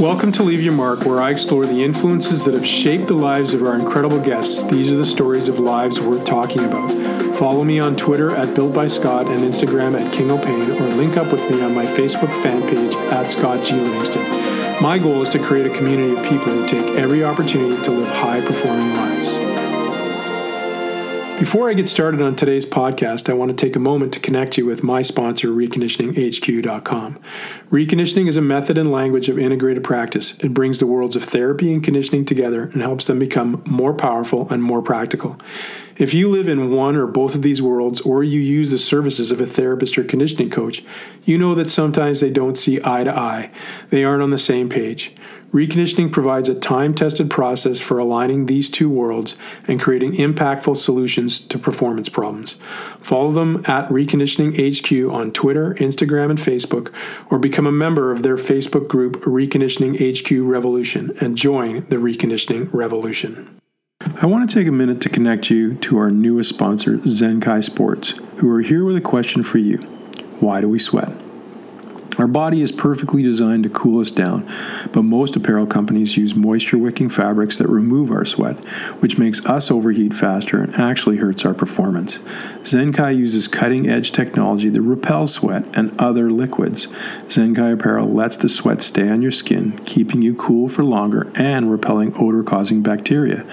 Welcome to Leave Your Mark, where I explore the influences that have shaped the lives of our incredible guests. These are the stories of lives worth talking about. Follow me on Twitter at Built by Scott and Instagram at King O'Pain, or link up with me on my Facebook fan page at Scott G. Livingston. My goal is to create a community of people who take every opportunity to live high performing lives. Before I get started on today's podcast, I want to take a moment to connect you with my sponsor, reconditioninghq.com. Reconditioning is a method and language of integrated practice. It brings the worlds of therapy and conditioning together and helps them become more powerful and more practical. If you live in one or both of these worlds, or you use the services of a therapist or conditioning coach, you know that sometimes they don't see eye to eye. They aren't on the same page. Reconditioning provides a time tested process for aligning these two worlds and creating impactful solutions to performance problems. Follow them at Reconditioning HQ on Twitter, Instagram, and Facebook, or become a member of their Facebook group, Reconditioning HQ Revolution, and join the Reconditioning Revolution. I want to take a minute to connect you to our newest sponsor, Zenkai Sports, who are here with a question for you Why do we sweat? Our body is perfectly designed to cool us down, but most apparel companies use moisture wicking fabrics that remove our sweat, which makes us overheat faster and actually hurts our performance. Zenkai uses cutting edge technology that repels sweat and other liquids. Zenkai apparel lets the sweat stay on your skin, keeping you cool for longer and repelling odor causing bacteria.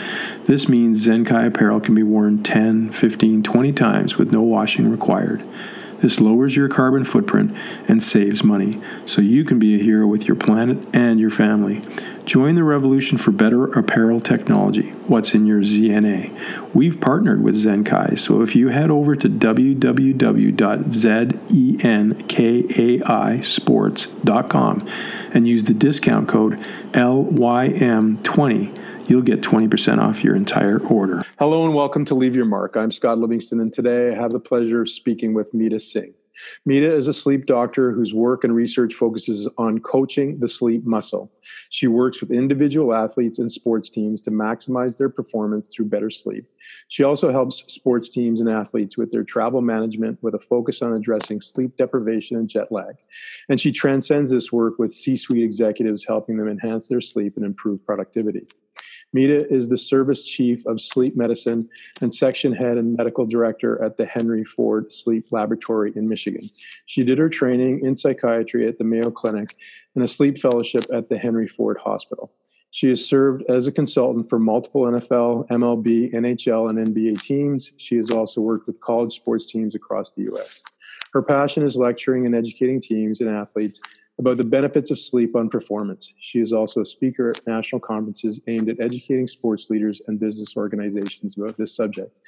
This means Zenkai apparel can be worn 10, 15, 20 times with no washing required. This lowers your carbon footprint and saves money, so you can be a hero with your planet and your family. Join the revolution for better apparel technology. What's in your ZNA? We've partnered with Zenkai, so if you head over to www.zenkaisports.com and use the discount code LYM20, you'll get 20% off your entire order. Hello and welcome to Leave Your Mark. I'm Scott Livingston, and today I have the pleasure of speaking with Meeta Singh. Meeta is a sleep doctor whose work and research focuses on coaching the sleep muscle. She works with individual athletes and sports teams to maximize their performance through better sleep. She also helps sports teams and athletes with their travel management with a focus on addressing sleep deprivation and jet lag. And she transcends this work with C suite executives, helping them enhance their sleep and improve productivity. Meeta is the service chief of sleep medicine and section head and medical director at the Henry Ford Sleep Laboratory in Michigan. She did her training in psychiatry at the Mayo Clinic and a sleep fellowship at the Henry Ford Hospital. She has served as a consultant for multiple NFL, MLB, NHL, and NBA teams. She has also worked with college sports teams across the U.S. Her passion is lecturing and educating teams and athletes about the benefits of sleep on performance. She is also a speaker at national conferences aimed at educating sports leaders and business organizations about this subject.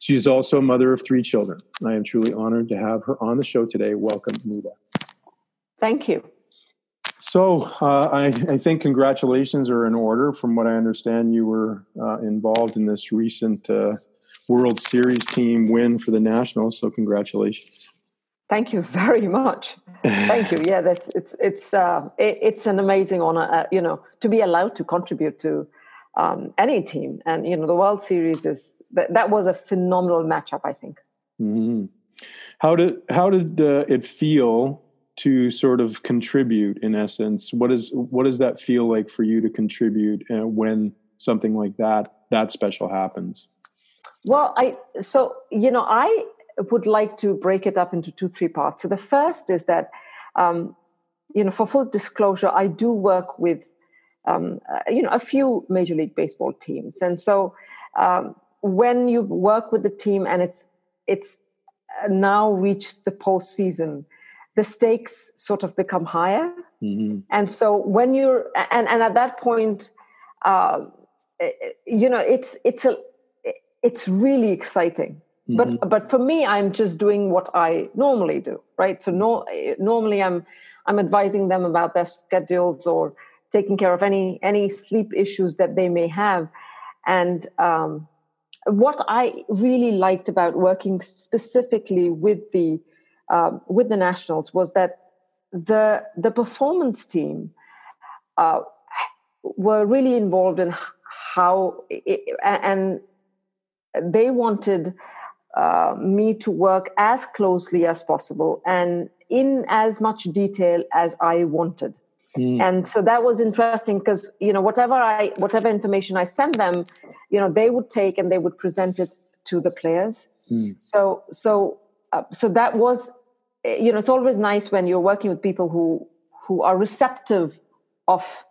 She is also a mother of three children. I am truly honored to have her on the show today. Welcome, Meeta. Thank you. So, uh, I, I, think congratulations are in order. From what I understand, you were uh, involved in this recent uh, World Series team win for the Nationals. So, congratulations. Thank you very much. Thank you. Yeah, that's it's it's uh, it, it's an amazing honor, uh, you know, to be allowed to contribute to um, any team, and you know, the World Series is that, that was a phenomenal matchup. I think. Mm-hmm. How did how did uh, it feel to sort of contribute? In essence, what is what does that feel like for you to contribute uh, when something like that that special happens? Well, I so you know I would like to break it up into two, three parts. So the first is that, um, you know, for full disclosure, I do work with, um, uh, you know, a few Major League Baseball teams, and so um, when you work with the team and it's it's now reached the postseason, the stakes sort of become higher, mm-hmm. and so when you're and and at that point, uh, you know, it's it's a it's really exciting Mm-hmm. But but for me, I'm just doing what I normally do, right? So no, normally I'm I'm advising them about their schedules or taking care of any any sleep issues that they may have. And um, what I really liked about working specifically with the um, with the nationals was that the the performance team uh, were really involved in how it, and they wanted uh, me to work as closely as possible and in as much detail as I wanted. Mm. And so that was interesting because you know whatever I whatever information I send them, you know they would take and they would present it to the players. Mm. So so uh, so that was you know it's always nice when you're working with people who who are receptive of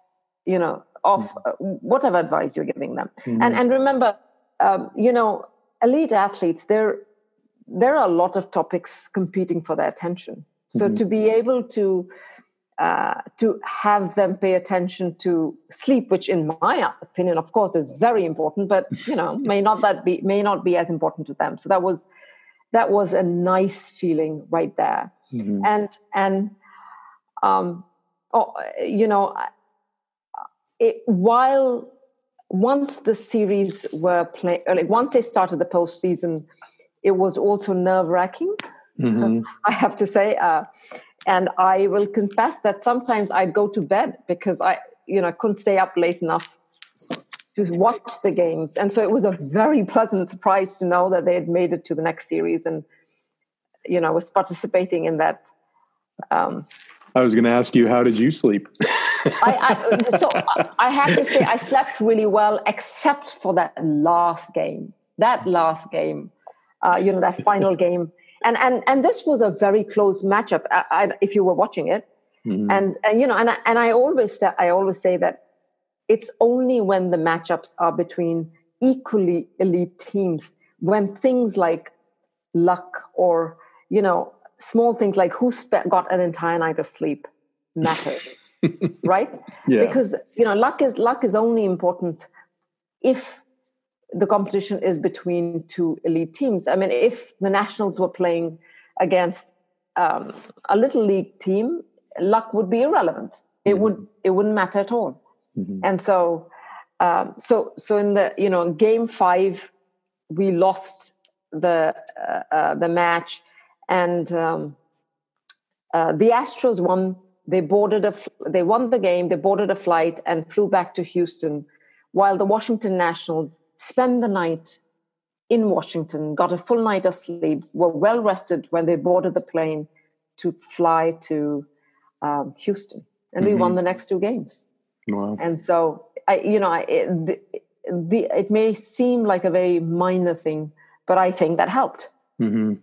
you know of mm. uh, whatever advice you're giving them. Mm. And and remember, um, you know, elite athletes there there are a lot of topics competing for their attention. So mm-hmm. to be able to uh, to have them pay attention to sleep, which in my opinion, of course, is very important, but you know, may not that be may not be as important to them. So that was that was a nice feeling right there. Mm-hmm. And and um, oh, you know, it, while once the series were playing, like once they started the postseason, it was also nerve wracking. Mm-hmm. I have to say, uh, and I will confess that sometimes I'd go to bed because I, you know, couldn't stay up late enough to watch the games. And so it was a very pleasant surprise to know that they had made it to the next series and, you know, was participating in that. Um, I was going to ask you, how did you sleep? I, I, so I have to say, I slept really well, except for that last game. That last game, uh, you know, that final game and and and this was a very close matchup. I, I, if you were watching it, mm-hmm. and and you know, and I, and I always I always say that it's only when the matchups are between equally elite teams when things like luck or you know small things like who spe- got an entire night of sleep matter right yeah. because you know luck is luck is only important if the competition is between two elite teams. I mean, if the Nationals were playing against um, a little league team, luck would be irrelevant. It mm-hmm. would it wouldn't matter at all. Mm-hmm. And so, um, so so in the you know game five, we lost the uh, uh, the match, and um, uh, the Astros won. They boarded a they won the game. They boarded a flight and flew back to Houston, while the Washington Nationals spend the night in Washington, got a full night of sleep, were well rested when they boarded the plane to fly to um, Houston, and mm-hmm. we won mm-hmm. the next two games. Wow! And so, I, you know, I, it, the, the, it may seem like a very minor thing, but I think that helped. Mm-hmm.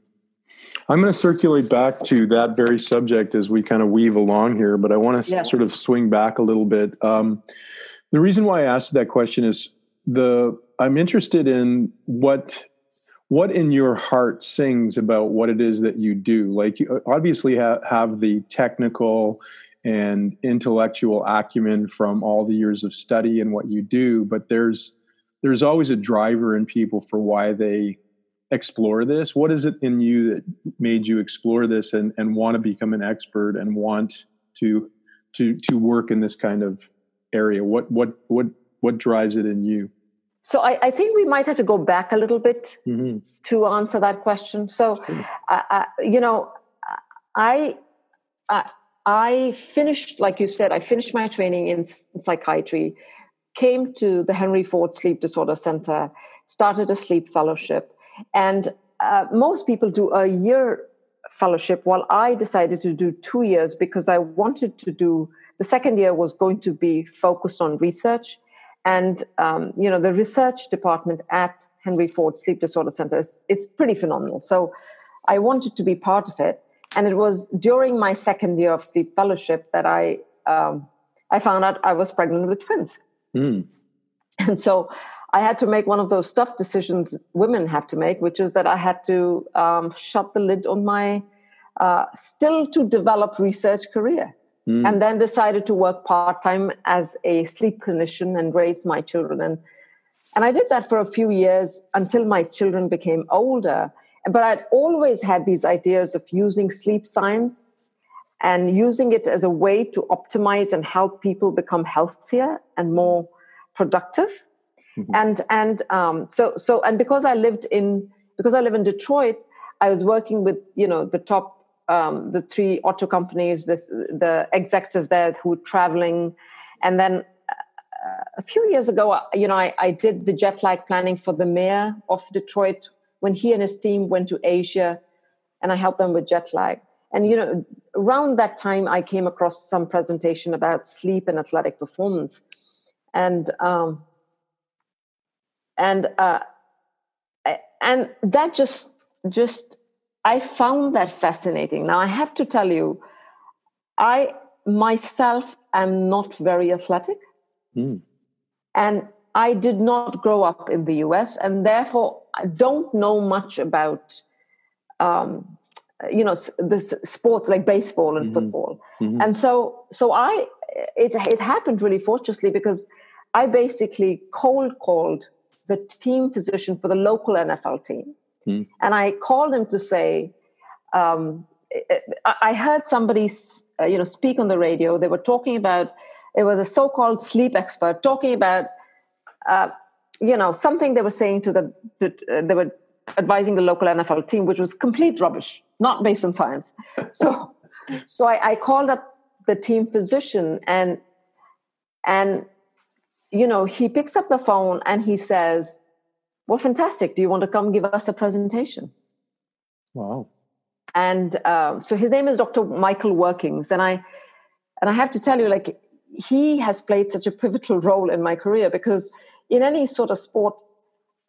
I'm going to circulate back to that very subject as we kind of weave along here, but I want to sort of swing back a little bit. Um, the reason why I asked that question is the I'm interested in what what in your heart sings about what it is that you do. Like you obviously have, have the technical and intellectual acumen from all the years of study and what you do, but there's there's always a driver in people for why they explore this. What is it in you that made you explore this and, and want to become an expert and want to to to work in this kind of area? What what what what drives it in you? So I, I, think we might have to go back a little bit mm-hmm. to answer that question. So, uh, you know, I, I, I finished, like you said, I finished my training in, in psychiatry, came to the Henry Ford Sleep Disorder Center, started a sleep fellowship, and uh, most people do a year fellowship, while I decided to do two years because I wanted to do. The second year was going to be focused on research and um, you know the research department at Henry Ford Sleep Disorder Center is, is pretty phenomenal. So I wanted to be part of it, and it was during my second year of sleep fellowship that I um, I found out I was pregnant with twins, mm. and so I had to make one of those tough decisions women have to make, which is that I had to um, shut the lid on my uh, still to develop research career mm. and then decided to work part time as a sleep clinician and raise my children. And and I did that for a few years until my children became older. But I'd always had these ideas of using sleep science and using it as a way to optimize and help people become healthier and more productive. Mm-hmm. And and um, so so and because I lived in because I live in Detroit, I was working with you know the top um, the three auto companies, this, the executives there who were traveling. And then uh, a few years ago, uh, you know, I, I did the jet lag planning for the mayor of Detroit when he and his team went to Asia, and I helped them with jet lag. and you know around that time i came across some presentation about sleep and athletic performance and um, and uh, and that just just i found that fascinating now i have to tell you i myself am not very athletic mm. and i did not grow up in the us and therefore i don't know much about um, you know the sports like baseball and mm-hmm. football mm-hmm. and so so i it it happened really fortuitously because i basically cold called the team physician for the local nfl team mm. and i called him to say um, i heard somebody uh, you know speak on the radio they were talking about it was a so-called sleep expert talking about uh, you know something they were saying to the, the uh, they were advising the local nfl team which was complete rubbish not based on science. So, so I, I called up the team physician and and you know he picks up the phone and he says, "Well, fantastic. Do you want to come give us a presentation?" Wow. And um, so his name is Dr. Michael Workings, and I and I have to tell you, like he has played such a pivotal role in my career because in any sort of sport,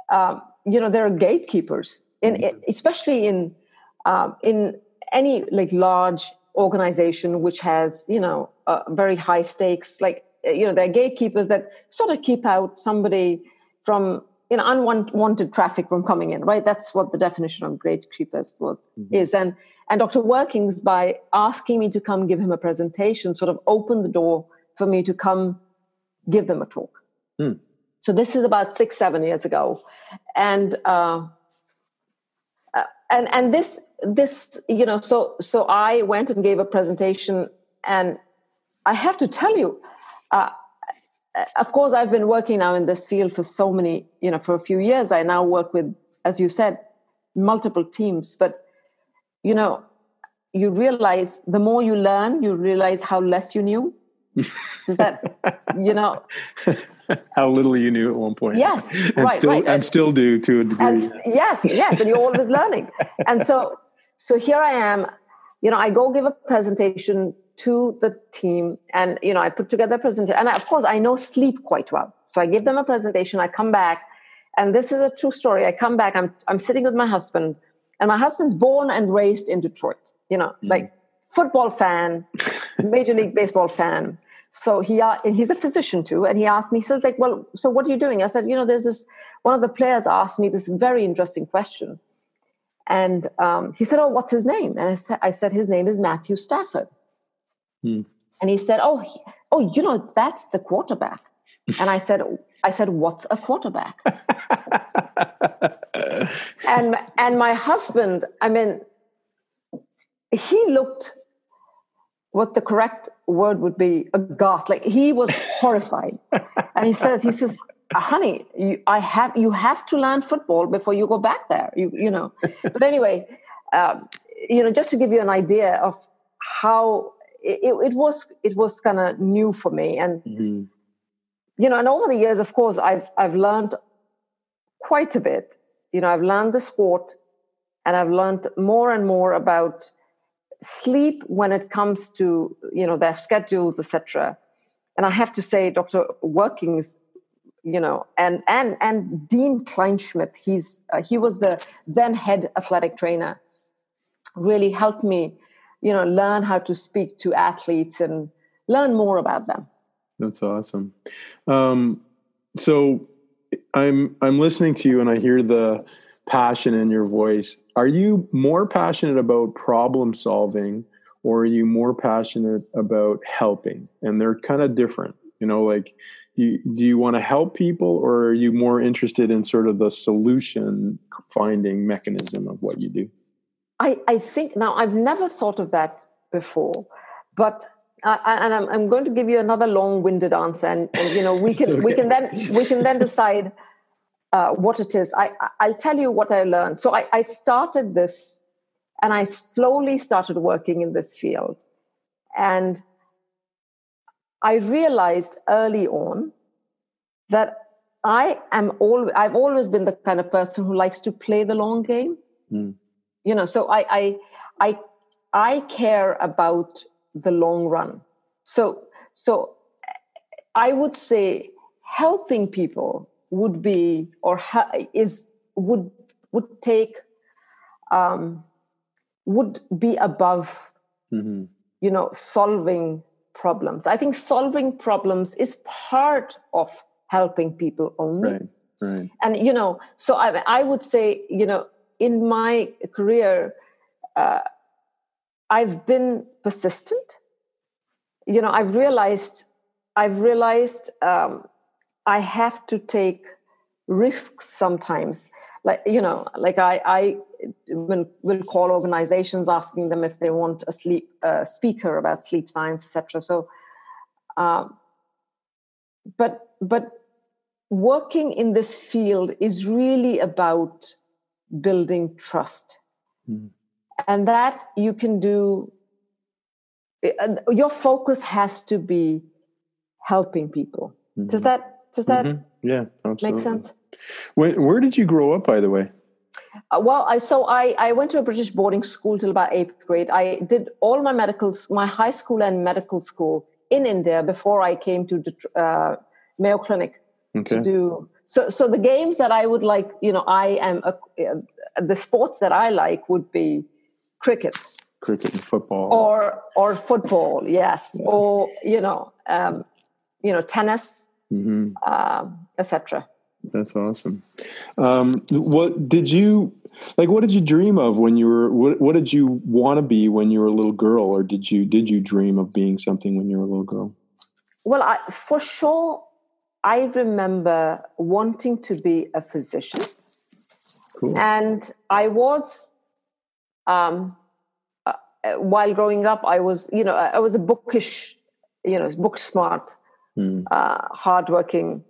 um, you know, there are gatekeepers, in, mm-hmm. especially in um, in any like large organization which has you know uh, very high stakes like you know there are gatekeepers that sort of keep out somebody from you know unwanted traffic from coming in right that's what the definition of gatekeepers was mm-hmm. is and and dr workings by asking me to come give him a presentation sort of opened the door for me to come give them a talk mm. so this is about six seven years ago and uh, uh and and this this you know so so i went and gave a presentation and i have to tell you uh, of course i've been working now in this field for so many you know for a few years i now work with as you said multiple teams but you know you realize the more you learn you realize how less you knew is that you know how little you knew at one point. Yes, and right, still, right. and still do to a degree. And, yes, yes, and you're always learning. And so, so here I am. You know, I go give a presentation to the team, and you know, I put together a presentation. And I, of course, I know sleep quite well. So I give them a presentation. I come back, and this is a true story. I come back. I'm I'm sitting with my husband, and my husband's born and raised in Detroit. You know, mm. like football fan, major league baseball fan. So he uh, he's a physician too, and he asked me, he says like, well, so what are you doing? I said, you know, there's this. One of the players asked me this very interesting question, and um, he said, oh, what's his name? And I said, I said his name is Matthew Stafford. Hmm. And he said, oh, oh, you know, that's the quarterback. and I said, I said, what's a quarterback? and and my husband, I mean, he looked what the correct word would be aghast like he was horrified and he says he says honey you, i have you have to learn football before you go back there you you know but anyway um, you know just to give you an idea of how it, it was it was kind of new for me. And mm-hmm. you know and over the years of course i've i've learned quite a bit. You know i've learned the sport and i've learned more and more about sleep when it comes to you know their schedules etc and i have to say dr workings you know and and and dean kleinschmidt he's uh, he was the then head athletic trainer really helped me you know learn how to speak to athletes and learn more about them that's awesome um, so i'm i'm listening to you and i hear the passion in your voice. Are you more passionate about problem solving or are you more passionate about helping? And they're kind of different. You know, like you, do you want to help people or are you more interested in sort of the solution finding mechanism of what you do? I, I think now I've never thought of that before, but I, and I'm, I'm, going to give you another long-winded answer, and, and you know we can okay. we can then we can then decide uh, what it is. I, I'll tell you what I learned. So I, I started this and I slowly started working in this field. And I realized early on that I am all I've always been the kind of person who likes to play the long game. Mm. You know, so I I I I care about the long run. So, so I would say helping people would be or ha- is would would take um, would be above mm-hmm. you know solving problems. I think solving problems is part of helping people only. Right. Right. And you know, so I I would say you know in my career. Uh, I've been persistent. You know, I've realized, I've realized um, I have to take risks sometimes. Like you know, like I, I will, will call organizations asking them if they want a sleep uh, speaker about sleep science, etc. So, um, but but working in this field is really about building trust. Mm and that you can do uh, your focus has to be helping people mm-hmm. does that does that mm-hmm. yeah absolutely. make sense where, where did you grow up by the way uh, well I, so I, I went to a british boarding school till about eighth grade i did all my medical my high school and medical school in india before i came to the uh, mayo clinic okay. to do so so the games that i would like you know i am a, uh, the sports that i like would be cricket. Cricket and football. Or or football yes. Yeah. or you know um, you know tennis mm-hmm. um, etc that's awesome. Um, what did you like what did you dream of when you were what, what did you want to be when you were a little girl? Or did you did you dream of being something when you were a little girl? Well I, for sure i remember wanting to be a physician cool. and i was um, uh, while growing up, I was, you know, I was a bookish, you know, book smart, mm. uh, hardworking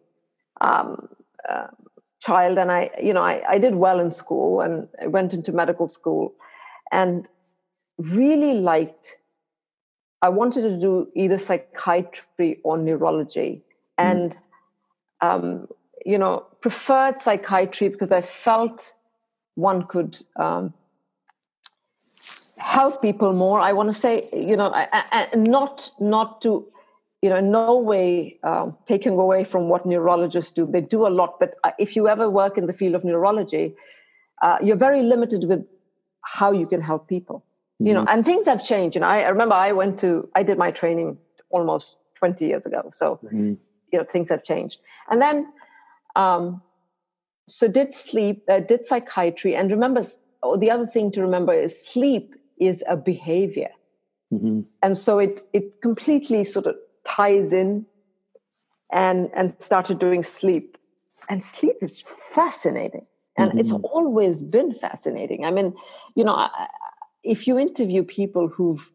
um, uh, child, and I, you know, I, I did well in school and I went into medical school, and really liked. I wanted to do either psychiatry or neurology, hmm. and um, you know, preferred psychiatry because I felt one could um, help people more i want to say you know and not not to you know no way um, taking away from what neurologists do they do a lot but uh, if you ever work in the field of neurology uh, you're very limited with how you can help people mm-hmm. you know mm-hmm. and things have changed and I, I, remember i went to i did my training almost 20 years ago so mm-hmm. You know things have changed and then um, so did sleep uh, did psychiatry and remember oh, the other thing to remember is sleep is a behavior. Mm-hmm. And so it it completely sort of ties in and and started doing sleep. And sleep is fascinating. And mm-hmm. it's always been fascinating. I mean, you know, if you interview people who've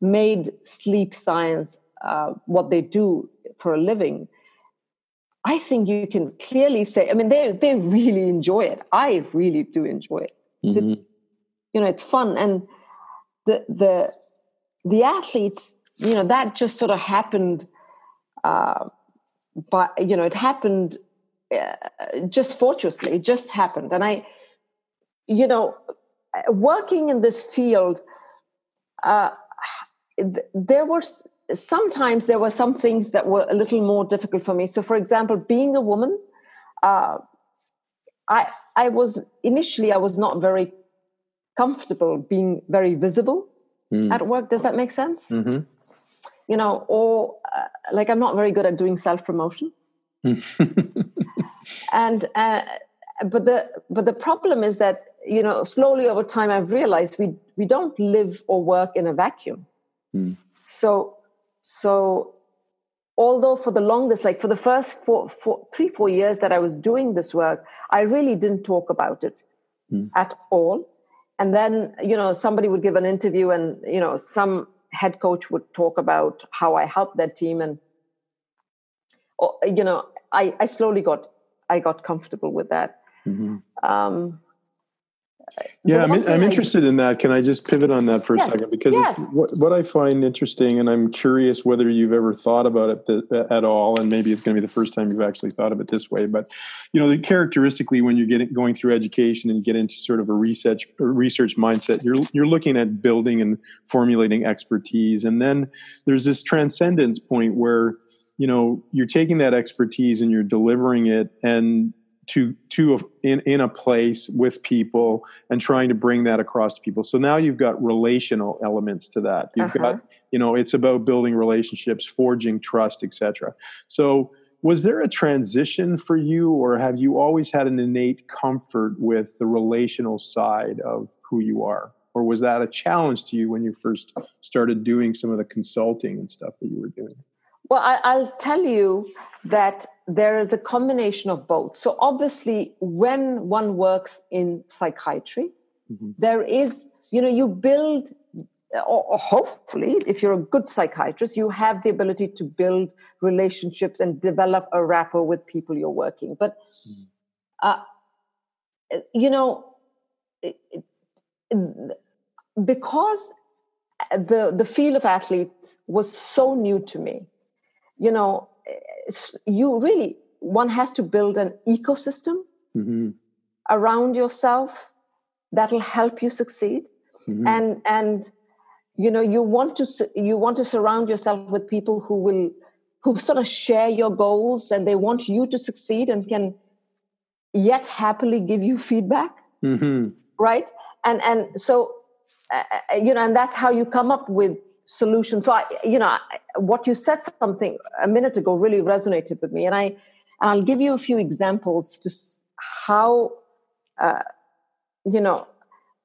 made sleep science uh, what they do for a living, I think you can clearly say, I mean, they they really enjoy it. I really do enjoy it. Mm-hmm. It's, you know, it's fun. And the the the athletes, you know, that just sort of happened. Uh, but you know, it happened uh, just fortuitously. It just happened, and I, you know, working in this field, uh, there were sometimes there were some things that were a little more difficult for me. So, for example, being a woman, uh, I I was initially I was not very comfortable being very visible mm. at work. Does that make sense? Mm-hmm. You know, or uh, like I'm not very good at doing self promotion. and uh, but the but the problem is that you know slowly over time I've realized we we don't live or work in a vacuum. Mm. So so although for the longest like for the first four, four, three four years that i was doing this work i really didn't talk about it mm. at all and then you know somebody would give an interview and you know some head coach would talk about how i helped that team and oh, you know i i slowly got i got comfortable with that mm-hmm. um, yeah, I'm, I'm interested in that. Can I just pivot on that for yes. a second? Because yes. what, what, I find interesting, and I'm curious whether you've ever thought about it th- uh, at all, and maybe it's going to be the first time you've actually thought of it this way. But you know, the, characteristically, when you're getting going through education and you get into sort of a research a research mindset, you're you're looking at building and formulating expertise, and then there's this transcendence point where you know you're taking that expertise and you're delivering it and to to a, in in a place with people and trying to bring that across to people. So now you've got relational elements to that. You've uh-huh. got you know it's about building relationships, forging trust, etc. So was there a transition for you or have you always had an innate comfort with the relational side of who you are or was that a challenge to you when you first started doing some of the consulting and stuff that you were doing well I, will tell you that there is a combination of both. So, obviously, when one works in psychiatry, mm-hmm. there is, you know, you build, or, or, hopefully, if you're a good psychiatrist, you have the ability to build relationships and develop a rapport with people you're working. But, mm-hmm. uh, you know, it, it, because the the field of athletes was so new to me, you know, you really one has to build an ecosystem mm-hmm. around yourself that'll help you succeed mm-hmm. and and you know you want to you want to surround yourself with people who will who sort of share your goals and they want you to succeed and can yet happily give you feedback mm-hmm. right and and so uh, uh you know and that's how you come up with solution. So I, you know, what you said something a minute ago really resonated with me, and I, I'll give you a few examples to how, uh, you know,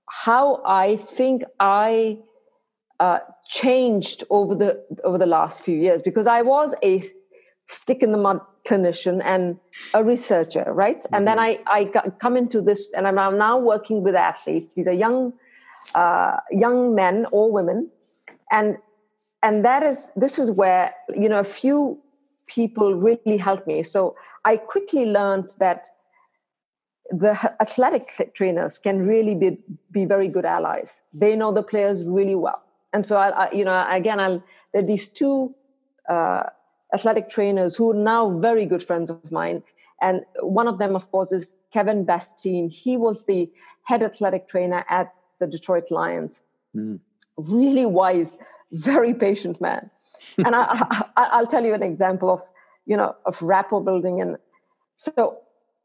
how I think I uh, changed over the over the last few years because I was a stick in the mud clinician and a researcher, right? Mm-hmm. And then mm-hmm. I I got, come into this, and I'm now working with athletes. These are young uh, young men or women and and that is this is where you know a few people really helped me. So i quickly learned that the athletic trainers can really be be very good allies. They know the players really well. And so i, I you know again i'll there are these two uh, athletic trainers who are now very good friends of mine. And one of them of course is kevin bastin. He was the head athletic trainer at the detroit lions. Mm really wise, very patient man. and I, I, will tell you an example of, you know, of rapport building. And so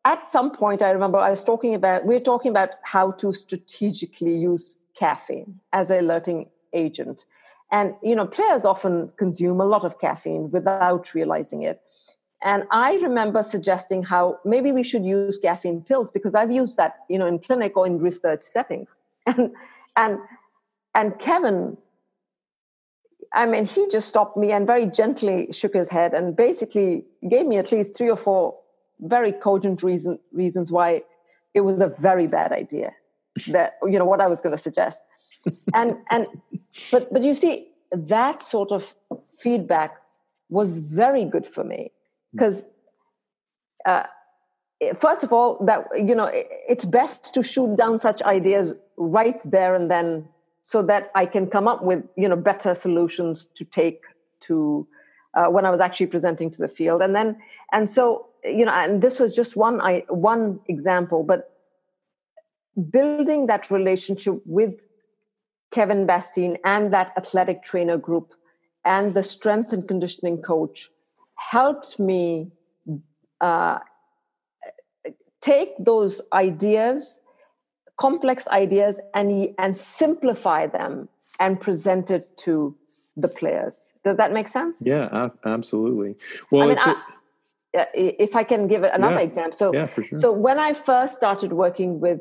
at some point, I remember I was talking about, we were talking about how to strategically use caffeine as an alerting agent. And, you know, players often consume a lot of caffeine without realizing it. And I remember suggesting how maybe we should use caffeine pills because I've used that, you know, in clinic or in research settings. And, and and Kevin, I mean, he just stopped me and very gently shook his head and basically gave me at least three or four very cogent reason, reasons why it was a very bad idea that you know what I was going to suggest. and and but but you see that sort of feedback was very good for me because uh, first of all that you know it's best to shoot down such ideas right there and then so that I can come up with you know better solutions to take to uh, when I was actually presenting to the field. And then and so you know, and this was just one I one example, but building that relationship with Kevin Bastin and that athletic trainer group and the strength and conditioning coach helped me uh, take those ideas complex ideas and and simplify them and present it to the players. Does that make sense? Yeah, absolutely. Well, I mean, I, if I can give another yeah, example, so yeah, sure. so when I first started working with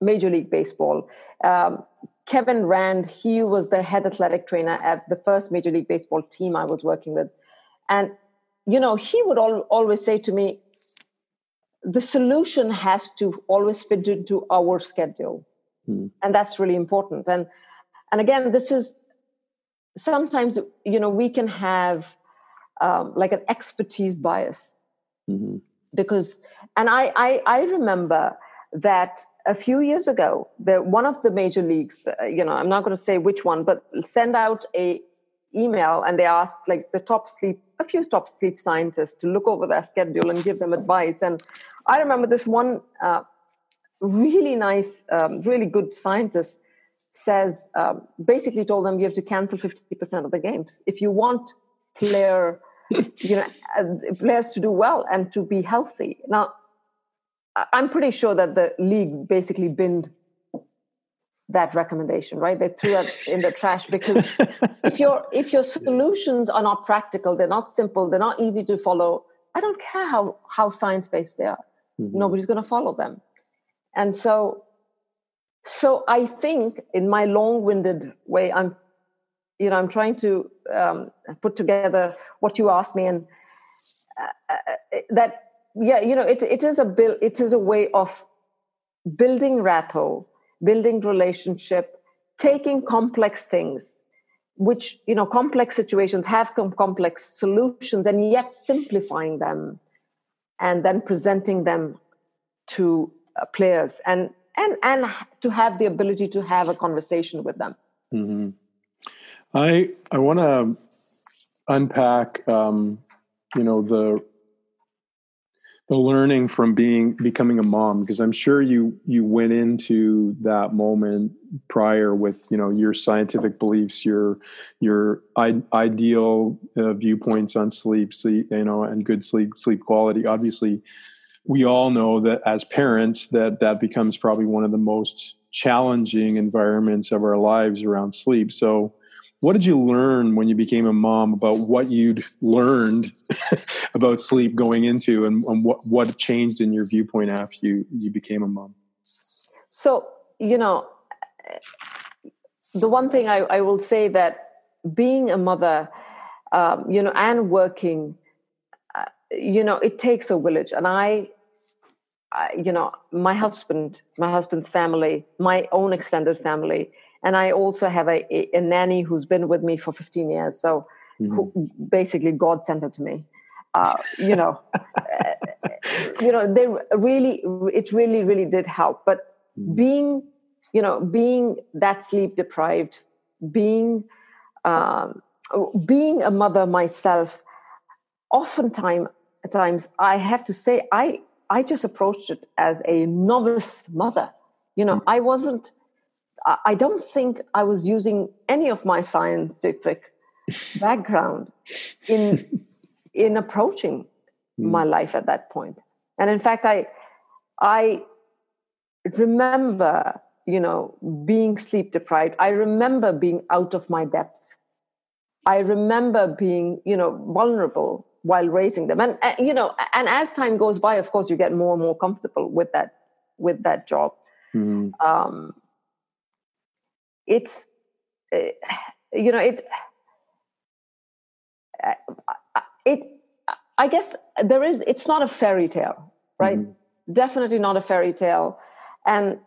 Major League Baseball, um, Kevin Rand, he was the head athletic trainer at the first Major League Baseball team I was working with, and you know he would al- always say to me, the solution has to always fit into our schedule mm. and that's really important and and again this is sometimes you know we can have um, like an expertise bias mm-hmm. because and I, I i remember that a few years ago, the, one of the major leagues, uh, you know, I'm not going to say which one, but send out a email and they asked like the top sleep, a few top sleep scientists to look over their schedule and give them advice. And I remember this one uh, really nice, um, really good scientist says, um, basically told them you have to cancel 50% of the games. If you want player, you know, players to do well and to be healthy. Now, I'm pretty sure that the league basically binned that recommendation, right? They threw it in the trash because if your if your solutions are not practical, they're not simple, they're not easy to follow. I don't care how how science based they are. Mm-hmm. Nobody's going to follow them, and so so I think in my long winded way, I'm you know I'm trying to um, put together what you asked me and uh, uh, that yeah you know it, it is a bill it is a way of building rapport building relationship taking complex things which you know complex situations have com- complex solutions and yet simplifying them and then presenting them to uh, players and and and to have the ability to have a conversation with them mm-hmm. i i want to unpack um, you know the the learning from being becoming a mom because i'm sure you you went into that moment prior with you know your scientific beliefs your your I- ideal uh, viewpoints on sleep sleep you know and good sleep sleep quality. Obviously we all know that as parents that that becomes probably one of the most challenging environments of our lives around sleep. So what did you learn when you became a mom about what you'd learned about sleep going into and, and, what, what changed in your viewpoint after you, you became a mom? So, you know, the one thing I, I will say that being a mother, um, you know, and working, uh, you know, it takes a village. And I, I, you know, my husband, my husband's family, my own extended family, and I also have a, a, nanny who's been with me for 15 years. So mm-hmm. who, basically God sent her to me. Uh, you know, you know, they really, it really, really did help. But mm-hmm. being, you know, being that sleep deprived, being, um, being a mother myself, oftentimes, times I have to say, I, I just approached it as a novice mother. You know, mm-hmm. I wasn't I don't think I was using any of my scientific background in in approaching mm. my life at that point. And in fact, I I remember, you know, being sleep deprived. I remember being out of my depths. I remember being, you know, vulnerable while raising them. And uh, you know, and as time goes by, of course, you get more and more comfortable with that with that job. Mm-hmm. Um, it's uh, you know it uh, it i guess there is it's not a fairy tale right mm-hmm. definitely not a fairy tale and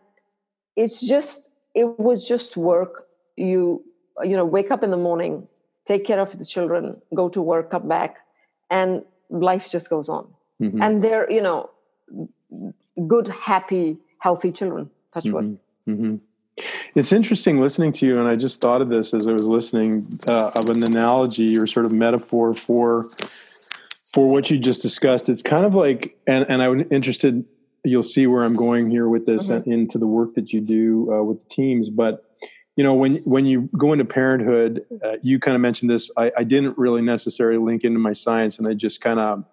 it's just it was just work you you know wake up in the morning take care of the children go to work come back and life just goes on mm-hmm. and they're you know good happy healthy children touch wood mm-hmm. It's interesting listening to you, and I just thought of this as I was listening uh, of an analogy or sort of metaphor for for what you just discussed. It's kind of like, and and I'm interested. You'll see where I'm going here with this mm-hmm. into the work that you do uh, with the teams, but you know when when you go into parenthood uh, you kind of mentioned this I, I, didn't really necessarily link into my science and i just kind of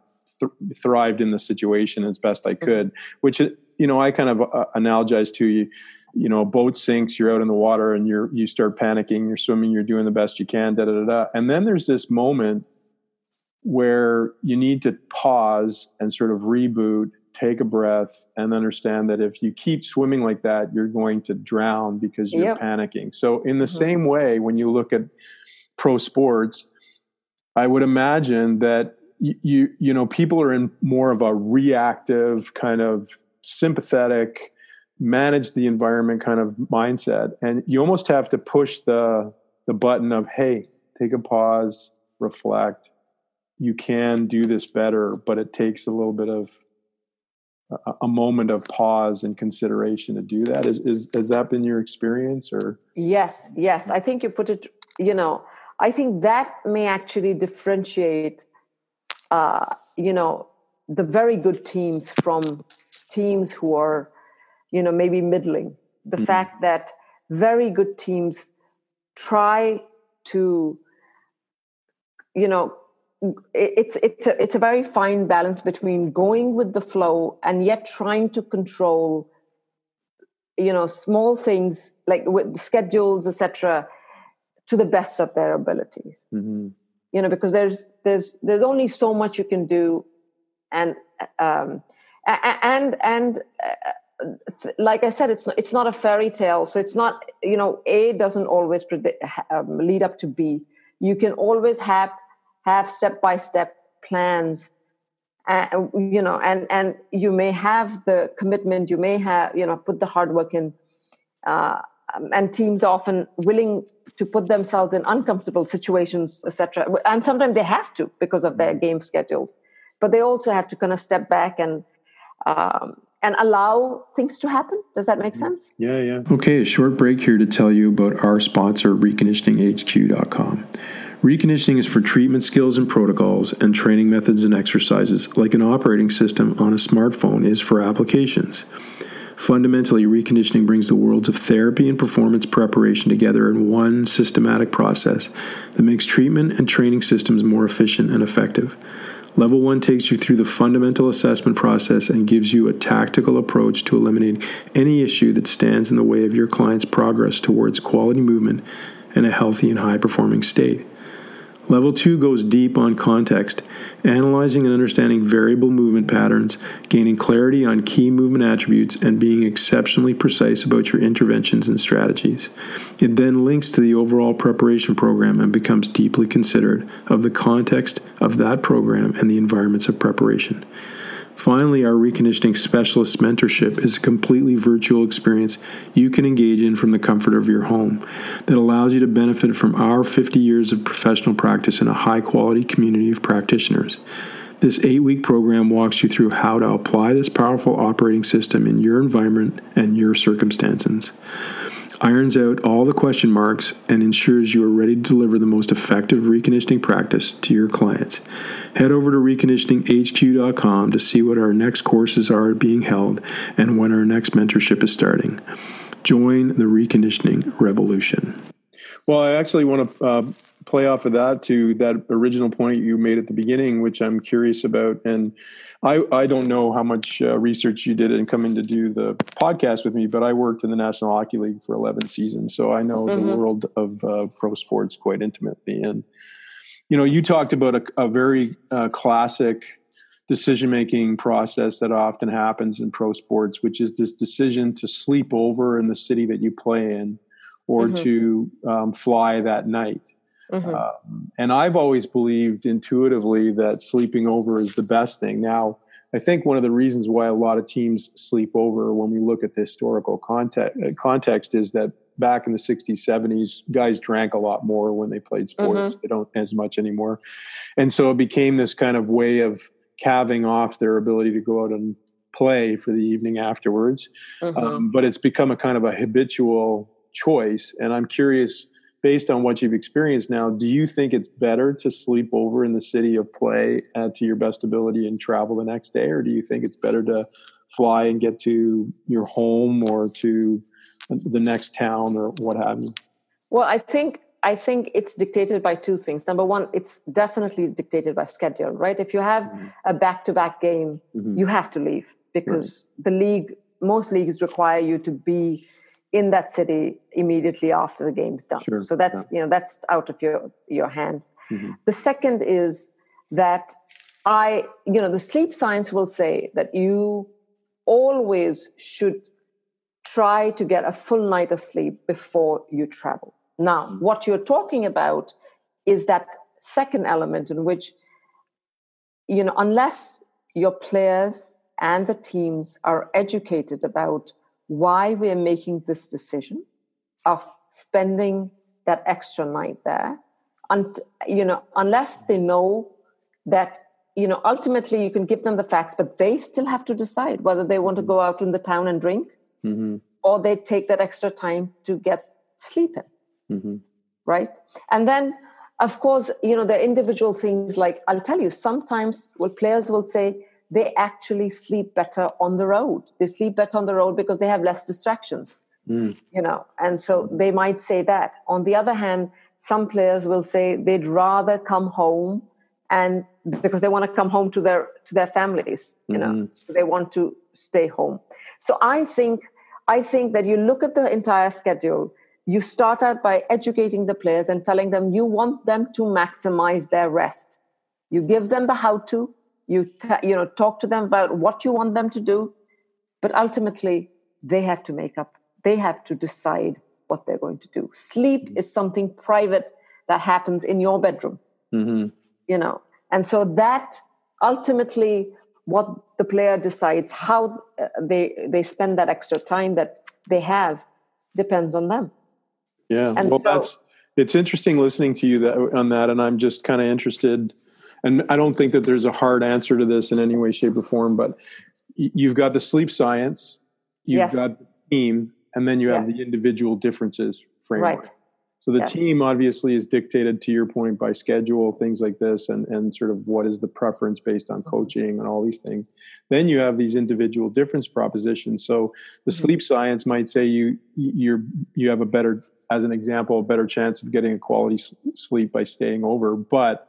th- thrived in the situation as best i mm-hmm. could which you know i kind of uh, analogize to you you know, a boat sinks, you're out in the water and you're, you start panicking, you're swimming, you're doing the best you can, da, da, da, da. And then there's this moment where you need to pause and sort of reboot, take a breath and understand that if you keep swimming like that, you're going to drown because you're yep. panicking. So in the mm-hmm. same way, when you look at pro sports, I would imagine that you, you, know, people are in more of a reactive kind of sympathetic, manage the environment kind of mindset and you almost have to push the the button of hey take a pause reflect you can do this better but it takes a little bit of a, a moment of pause and consideration to do that. Is, is has that been your experience or? Yes, yes. I think you put it. You know, I think that may actually differentiate. Uh, you know, the very good teams from teams who are, you know, maybe middling. The mm-hmm. fact that very good teams try to, you know, it's it's a, it's a very fine balance between going with the flow and yet trying to control you know small things like with schedules etc to the best of their abilities mm-hmm. You know because there's there's there's only so much you can do and um and and uh, like i said it's not, it's not a fairy tale. So it's not you know a doesn't always predict, um, lead up to b. You can always have have step by step plans uh, you know and and you may have the commitment you may have you know put the hard work in uh, and teams are often willing to put themselves in uncomfortable situations etc and sometimes they have to because of their game schedules but they also have to kind of step back and um, and allow things to happen. Does that make mm-hmm. sense? Yeah, yeah. Okay, a short break here to tell you about our sponsor, reconditioninghq.com. Reconditioning is for treatment skills and protocols and training methods and exercises, like an operating system on a smartphone is for applications. Fundamentally, reconditioning brings the worlds of therapy and performance preparation together in one systematic process that makes treatment and training systems more efficient and effective. Level 1 takes you through the fundamental assessment process and gives you a tactical approach to eliminate any issue that stands in the way of your client's progress towards quality movement and a healthy and high performing state. Level 2 goes deep on context, analyzing and understanding variable movement patterns, gaining clarity on key movement attributes, and being exceptionally precise about your interventions and strategies. It then links to the overall preparation program and becomes deeply considerate of the context of that program and the environments of preparation. Finally, our reconditioning specialist mentorship is a completely virtual experience you can engage in from the comfort of your home that allows you to benefit from our 50 years of professional practice in a high quality community of practitioners. This eight week program walks you through how to apply this powerful operating system in your environment and your circumstances irons out all the question marks, and ensures you are ready to deliver the most effective reconditioning practice to your clients. Head over to reconditioninghq.com to see what our next courses are being held and when our next mentorship is starting. Join the reconditioning revolution. Well, I actually want to uh, play off of that to that original point you made at the beginning, which I'm curious about. And I, I don't know how much uh, research you did in coming to do the podcast with me, but I worked in the National Hockey League for 11 seasons. So I know mm-hmm. the world of uh, pro sports quite intimately. And, you know, you talked about a, a very uh, classic decision making process that often happens in pro sports, which is this decision to sleep over in the city that you play in or mm-hmm. to um, fly that night. Mm-hmm. Um, and I've always believed intuitively that sleeping over is the best thing. Now, I think one of the reasons why a lot of teams sleep over when we look at the historical context, uh, context is that back in the 60s, 70s, guys drank a lot more when they played sports. Mm-hmm. They don't as much anymore. And so it became this kind of way of calving off their ability to go out and play for the evening afterwards. Mm-hmm. Um, but it's become a kind of a habitual choice. And I'm curious based on what you've experienced now, do you think it's better to sleep over in the city of play uh, to your best ability and travel the next day, or do you think it's better to fly and get to your home or to the next town or what have you? Well, I think I think it's dictated by two things. Number one, it's definitely dictated by schedule, right? If you have mm-hmm. a back-to-back game, mm-hmm. you have to leave because right. the league, most leagues require you to be in that city immediately after the game's done. Sure. So that's yeah. you know that's out of your your hand. Mm-hmm. The second is that I you know the sleep science will say that you always should try to get a full night of sleep before you travel. Now, mm-hmm. what you're talking about is that second element in which you know unless your players and the teams are educated about why we're making this decision of spending that extra night there and you know unless they know that you know ultimately you can give them the facts but they still have to decide whether they want to go out in the town and drink mm-hmm. or they take that extra time to get sleep in mm-hmm. right and then of course you know the individual things like i'll tell you sometimes what players will say they actually sleep better on the road. They sleep better on the road because they have less distractions mm. you know? And so they might say that. On the other hand some players will say they'd rather come home and because they want to come home to their to their families you know? Mm. so they want to stay home. So i think i think that you look at the entire schedule you start out by educating the players and telling them you want them to maximize their rest. You give them the how to you t- you know talk to them about what you want them to do but ultimately they have to make up they have to decide what they're going to do sleep is something private that happens in your bedroom mm-hmm. you know and so that ultimately what the player decides how uh, they they spend that extra time that they have depends on them yeah. And well, so, that's it's interesting listening to you that on that, and I'm just kind of interested. And I don't think that there's a hard answer to this in any way, shape, or form. But you've got the sleep science, you've yes. got the team, and then you have yeah. the individual differences framework. Right. So the yes. team obviously is dictated to your point by schedule, things like this, and, and sort of what is the preference based on coaching and all these things. Then you have these individual difference propositions. So the mm-hmm. sleep science might say you you're you have a better as an example, a better chance of getting a quality sleep by staying over. But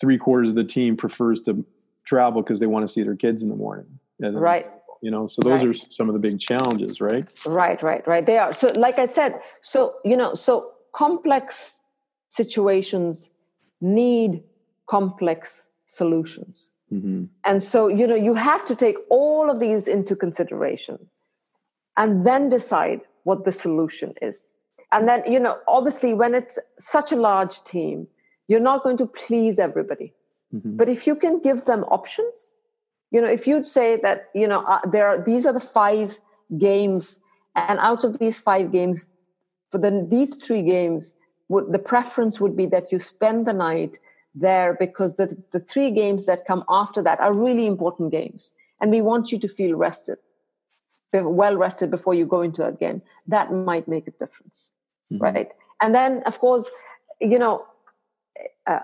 three quarters of the team prefers to travel because they want to see their kids in the morning. Right. You know, so those right. are some of the big challenges, right? Right, right, right. They are. So, like I said, so, you know, so complex situations need complex solutions. Mm-hmm. And so, you know, you have to take all of these into consideration and then decide what the solution is and then you know obviously when it's such a large team you're not going to please everybody mm-hmm. but if you can give them options you know if you'd say that you know uh, there are these are the five games and out of these five games for the, these three games would the preference would be that you spend the night there because the, the three games that come after that are really important games and we want you to feel rested well rested before you go into that game that might make a difference mm-hmm. right and then of course you know uh,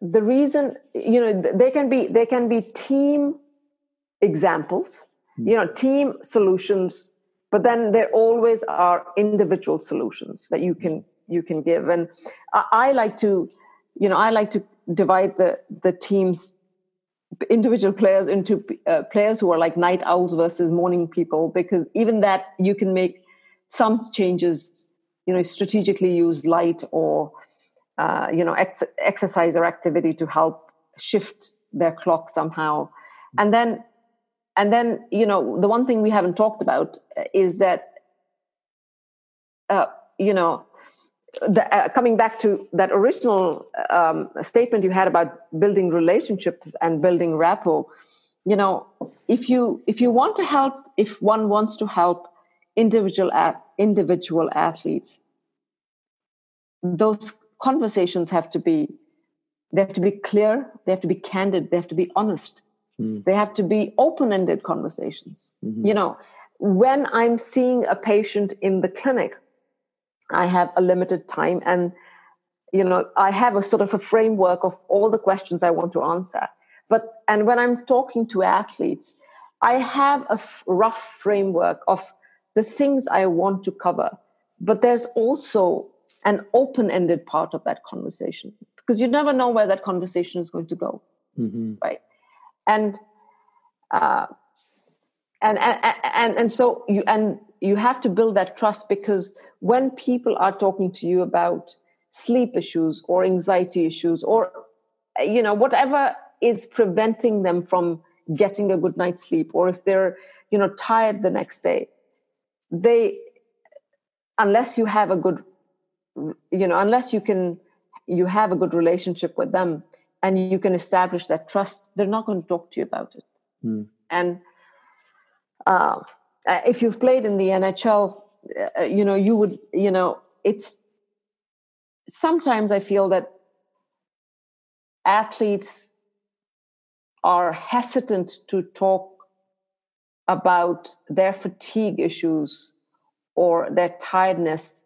the reason you know they can be they can be team examples mm-hmm. you know team solutions but then there always are individual solutions that you can you can give and I, I like to you know i like to divide the the teams individual players into uh, players who are like night owls versus morning people because even that you can make some changes you know strategically use light or uh, you know ex- exercise or activity to help shift their clock somehow. And then and then you know the one thing we haven't talked about is that uh, you know the, uh, coming back to that original um, statement you had about building relationships and building rapport you know if you if you want to help if one wants to help individual individual athletes those conversations have to be they have to be clear they have to be candid they have to be honest mm. they have to be open-ended conversations mm-hmm. you know when i'm seeing a patient in the clinic i have a limited time and you know i have a sort of a framework of all the questions i want to answer but and when i'm talking to athletes i have a f- rough framework of the things I want to cover. But there's also an open ended part of that conversation because you never know where that conversation is going to go. Mm-hmm. Right. And, uh, and, and, and, and so you, and you have to build that trust because when people are talking to you about sleep issues or anxiety issues or, you know, whatever is preventing them from getting a good night's sleep or if they're, you know, tired the next day, they unless you have a good you know unless you can you have a good relationship with them and you can establish that trust they're not going to talk to you about it mm. and uh, if you've played in the nhl uh, you know you would you know it's sometimes i feel that athletes are hesitant to talk about their fatigue issues or their tiredness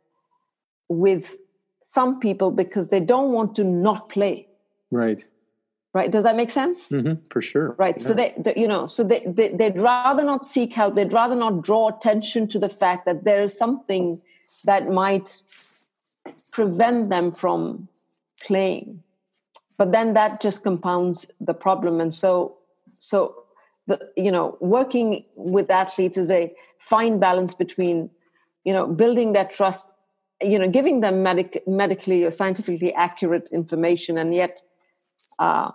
with some people because they don't want to not play. Right. Right. Does that make sense? Mm-hmm, for sure. Right. Yeah. So they, they, you know, so they, they, they'd rather not seek help. They'd rather not draw attention to the fact that there is something that might prevent them from playing. But then that just compounds the problem. And so, so the, you know, working with athletes is a fine balance between, you know, building that trust, you know, giving them medic- medically or scientifically accurate information, and yet uh,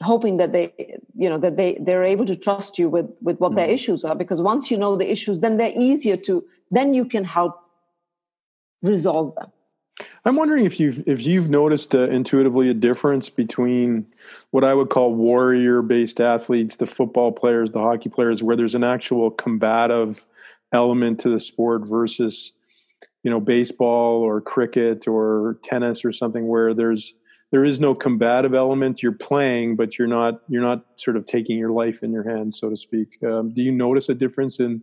hoping that they, you know, that they they're able to trust you with with what mm-hmm. their issues are. Because once you know the issues, then they're easier to. Then you can help resolve them. I'm wondering if you've if you've noticed uh, intuitively a difference between what I would call warrior-based athletes, the football players, the hockey players, where there's an actual combative element to the sport versus you know baseball or cricket or tennis or something where there's there is no combative element you're playing but you're not you're not sort of taking your life in your hands so to speak um, do you notice a difference in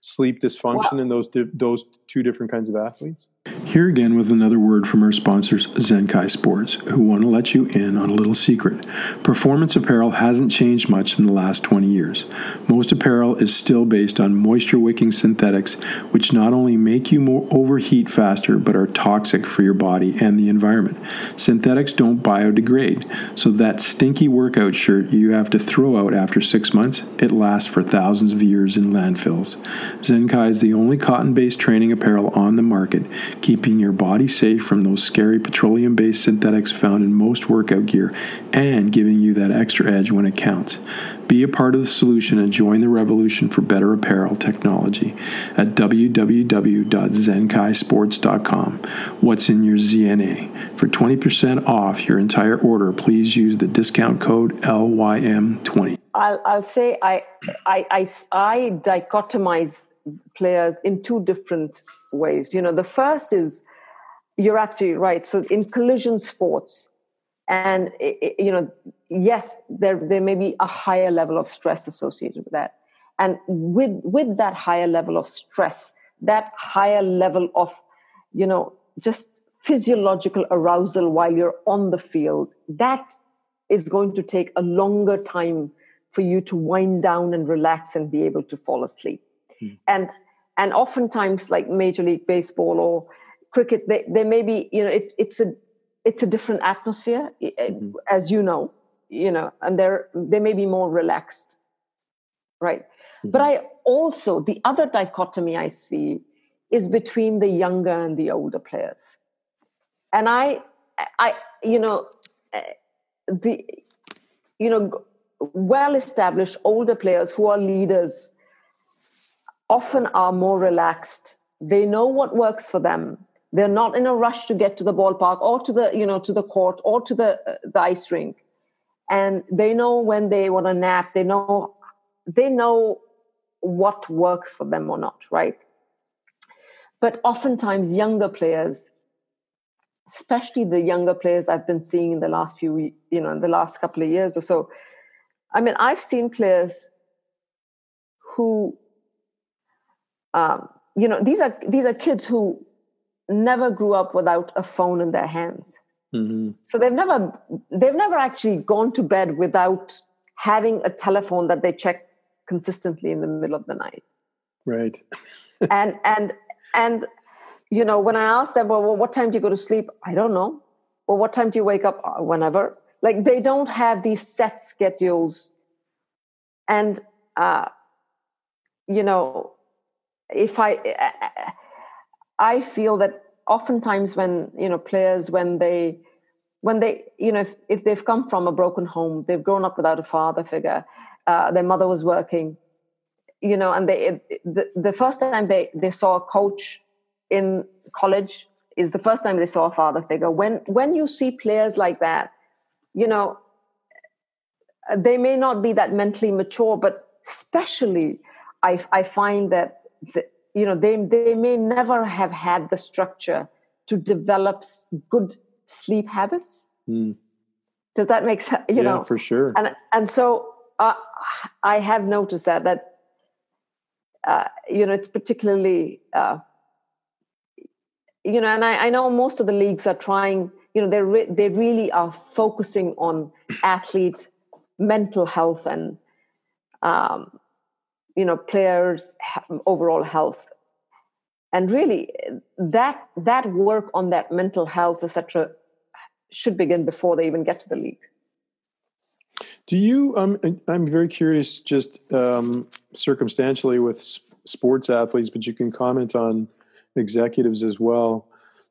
sleep dysfunction wow. in those those two different kinds of athletes here again with another word from our sponsors, Zenkai Sports, who want to let you in on a little secret. Performance apparel hasn't changed much in the last 20 years. Most apparel is still based on moisture wicking synthetics, which not only make you more overheat faster, but are toxic for your body and the environment. Synthetics don't biodegrade, so that stinky workout shirt you have to throw out after six months, it lasts for thousands of years in landfills. Zenkai is the only cotton based training apparel on the market. Keep keeping your body safe from those scary petroleum based synthetics found in most workout gear and giving you that extra edge when it counts. Be a part of the solution and join the revolution for better apparel technology at www.zenkaisports.com. What's in your ZNA? For 20% off your entire order, please use the discount code LYM20. I'll, I'll say I, I, I, I dichotomize players in two different ways. You know, the first is you're absolutely right. So in collision sports, and you know, yes, there there may be a higher level of stress associated with that, and with with that higher level of stress, that higher level of, you know, just physiological arousal while you're on the field, that is going to take a longer time for you to wind down and relax and be able to fall asleep. Hmm. And and oftentimes like major league baseball or cricket they, they may be you know it, it's a it's a different atmosphere mm-hmm. as you know you know and they're they may be more relaxed right mm-hmm. but i also the other dichotomy i see is between the younger and the older players and i i you know eh, the you know well established older players who are leaders often are more relaxed. They know what works for them. They're not in a rush to get to the ballpark or to the, you know, to the court or to the, uh, the ice rink. And they know when they want to nap. They know, they know what works for them or not, right? But oftentimes, younger players, especially the younger players I've been seeing in the last few, you know, in the last couple of years or so. I mean, I've seen players who um, you know these are these are kids who never grew up without a phone in their hands. Mm-hmm. so they've never they've never actually gone to bed without having a telephone that they check consistently in the middle of the night. Right. And and and you know when i ask them well, well what time do you go to sleep? I don't know. Well what time do you wake up? Uh, whenever. Like they don't have these set schedules. And uh you know if I eh, eh, eh, I feel that oftentimes when you know players when they when they you know if, if they've come from a broken home they've grown up without a father figure uh, their mother was working you know and they the, the first time they they saw a coach in college is the first time they saw a father figure. When when you see players like that you know they may not be that mentally mature but especially i i find that the, you know they they may never have had the structure to develop good sleep habits. Mm. does that make sense you yeah, know? for sure. And and so uh, i have noticed that that uh, you know it's particularly uh, you know and I, I know most of the leagues are trying you know they re- they really are focusing on athlete mental health and um, you know players overall health. And really that that work on that mental health etc should begin before they even get to the league. Do you um, i'm very curious just um, circumstantially with sports athletes but you can comment on executives as well.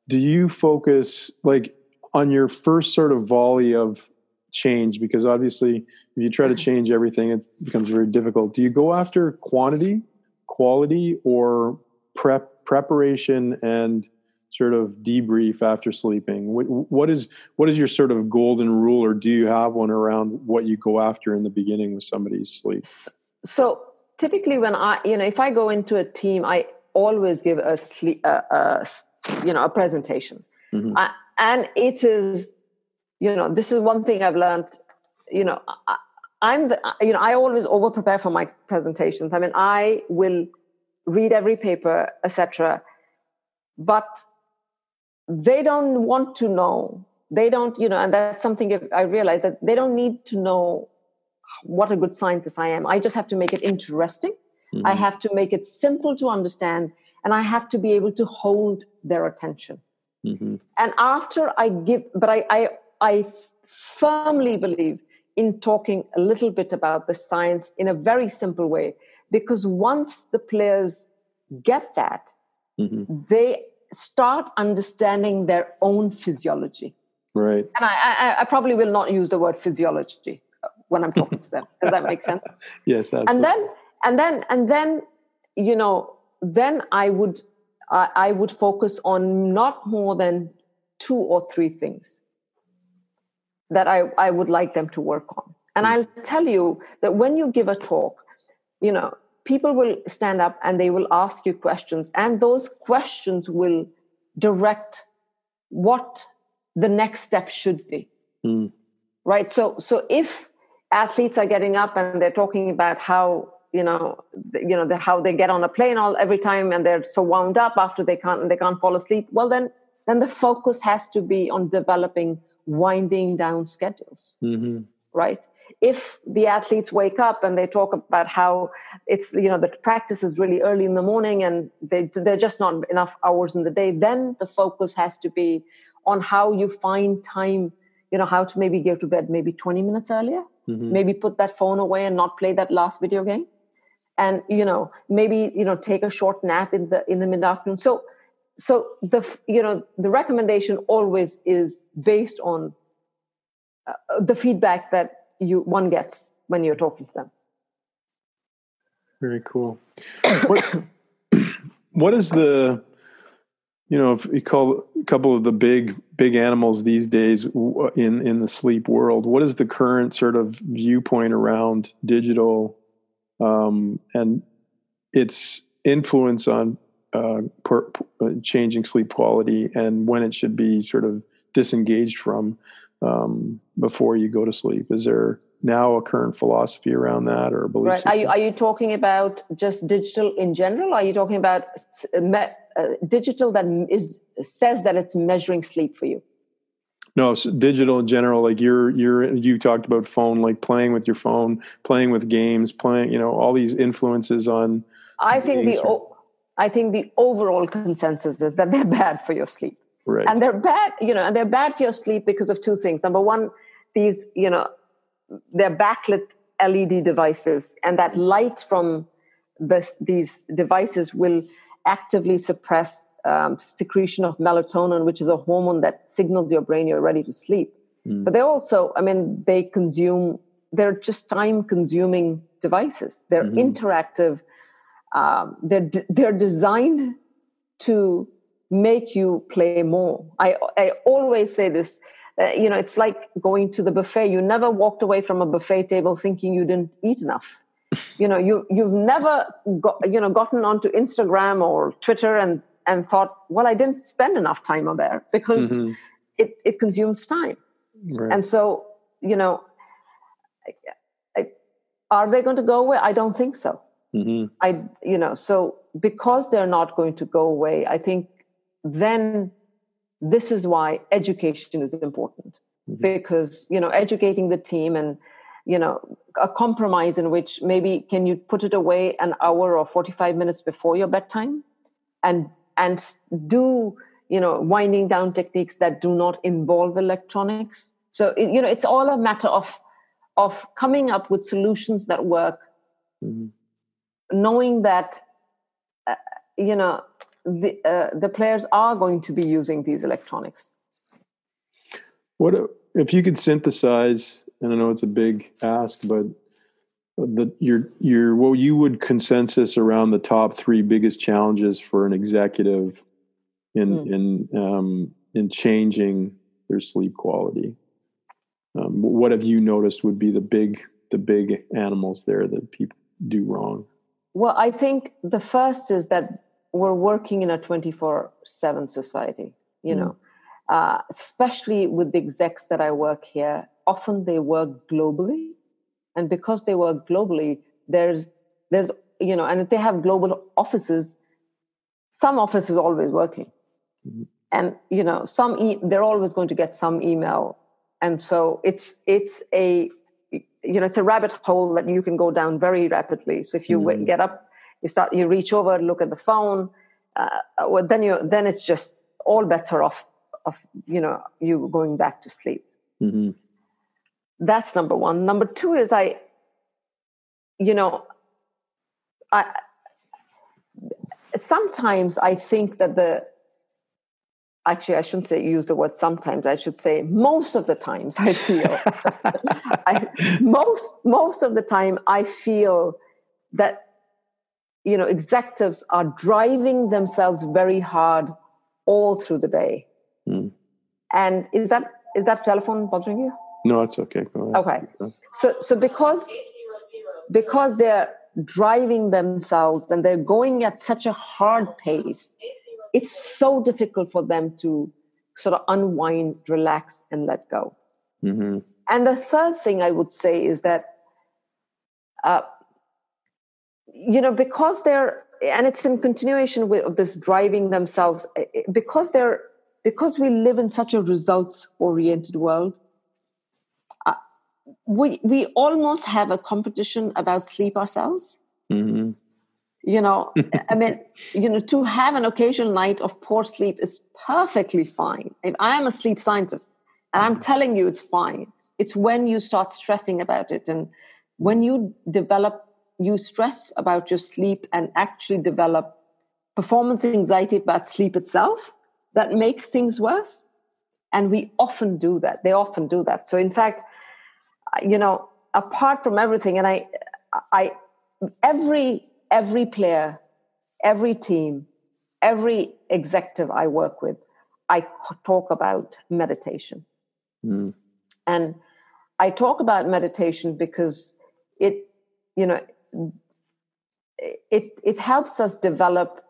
Do you focus like on your first sort of volley of change because obviously if you try to change everything it becomes very difficult. Do you go after quantity quality or prep preparation and sort of debrief after sleeping? What, what is what is your sort of golden rule or do you have one around what you go after in the beginning with somebody's sleep? So typically when i you know if i go into a team i always give a sleep a, you know a presentation. Mm-hmm. I, and it is you know this is one thing i've learned you know I, i'm the you know i always over prepare for my presentations. I mean i will read every paper etc but they don't want to know. They don't you know and that's something i realize that they don't need to know what a good scientist i am. I just have to make it interesting. Mm-hmm. i have to make it simple to understand and i have to be able to hold their attention. Mm-hmm. and after i give but I, I i firmly believe in talking a little bit about the science in a very simple way because once the players get that mm-hmm. they start understanding their own physiology. Right. And I, I, I probably will not use the word physiology when i'm talking to them. Does that make sense? Yes absolutely. and then and then and then you know then i would I, I would focus on not more than two or three things that I, I would like them to work on. And mm. I'll tell you that when you give a talk, you know, people will stand up and they will ask you questions, and those questions will direct what the next step should be. Mm. Right. So so if athletes are getting up and they're talking about how you know you know the, how they get on a plane all every time and they're so wound up after they can't they can't fall asleep well then then the focus has to be on developing winding down schedules mm-hmm. right if the athletes wake up and they talk about how it's you know the practice is really early in the morning and they they're just not enough hours in the day then the focus has to be on how you find time you know how to maybe go to bed maybe 20 minutes earlier mm-hmm. maybe put that phone away and not play that last video game and you know maybe you know take a short nap in the in the mid afternoon so so the you know the recommendation always is based on uh, the feedback that you one gets when you're talking to them. Very cool. What, what is the you know if you call a couple of the big big animals these days in in the sleep world what is the current sort of viewpoint around digital um, and its influence on uh, per, per, uh, changing sleep quality and when it should be sort of disengaged from um, before you go to sleep. Is there now a current philosophy around that or belief? Right. Are you are you talking about just digital in general? Are you talking about me, uh, digital that is says that it's measuring sleep for you? No, so digital in general. Like you're you're you talked about phone, like playing with your phone, playing with games, playing. You know all these influences on. I think the I think the overall consensus is that they're bad for your sleep. Right. And they're bad, you know, and they're bad for your sleep because of two things. Number one, these, you know, they're backlit LED devices, and that light from this, these devices will actively suppress um, secretion of melatonin, which is a hormone that signals your brain you're ready to sleep. Mm. But they also, I mean, they consume, they're just time consuming devices. They're mm-hmm. interactive. Um, they're, they're designed to make you play more. I, I always say this. Uh, you know, it's like going to the buffet. You never walked away from a buffet table thinking you didn't eat enough. you know, you you've never got you know gotten onto Instagram or Twitter and and thought, well, I didn't spend enough time on there because mm-hmm. it, it consumes time. Right. And so you know, are they going to go away? I don't think so. Mm-hmm. I, you know, so because they're not going to go away, I think then this is why education is important mm-hmm. because you know educating the team and you know a compromise in which maybe can you put it away an hour or 45 minutes before your bedtime and and do you know winding down techniques that do not involve electronics so you know it's all a matter of of coming up with solutions that work mm-hmm. Knowing that uh, you know the uh, the players are going to be using these electronics what if you could synthesize and i know it's a big ask but the your your what you would consensus around the top three biggest challenges for an executive in mm. in um, in changing their sleep quality. Um, what have you noticed would be the big the big animals there that people do wrong? Well, I think the first is that we're working in a twenty four seven society. You mm. know, uh, especially with the execs that I work here. Often they work globally, and because they work globally, there's there's you know, and if they have global offices, some office is always working Mm-hmm. And you know, some e- they're always going to get some email, and so it's it's a you know it's a rabbit hole that you can go down very rapidly. So if you mm-hmm. get up, you start you reach over, look at the phone, uh, well then you then it's just all bets are off of you know you going back to sleep. Mm-hmm. That's number one. Number two is I, you know, I sometimes I think that the actually i shouldn't say use the word sometimes. I should say most of the times i feel. I, most most of the time i feel that you know executives are driving themselves very hard all through the day. Mm. and is that is that telephone bothering you? No it's okay. Okay. So so because because they're driving themselves and they're going at such a hard pace it's so difficult for them to sort of unwind, relax, and let go. Mm-hmm. And the third thing I would say is that, uh, you know, because they're, and it's in continuation with, of this driving themselves, eh, eh, because they're, because we live in such a results oriented world, uh, we, we almost have a competition about sleep ourselves. Mm-hmm you know i mean you know to have an occasional night of poor sleep is perfectly fine. If i am a sleep scientist and i'm mm-hmm. telling you it's fine it's when you start stressing about it and when you develop you stress about your sleep and actually develop performance anxiety about sleep itself that makes things worse. And we often do that. They often do that. So in fact you know apart from everything and i i every every player, every team, every executive I work with, I talk about meditation. Mm. And I talk about meditation because it, you know, it it helps us develop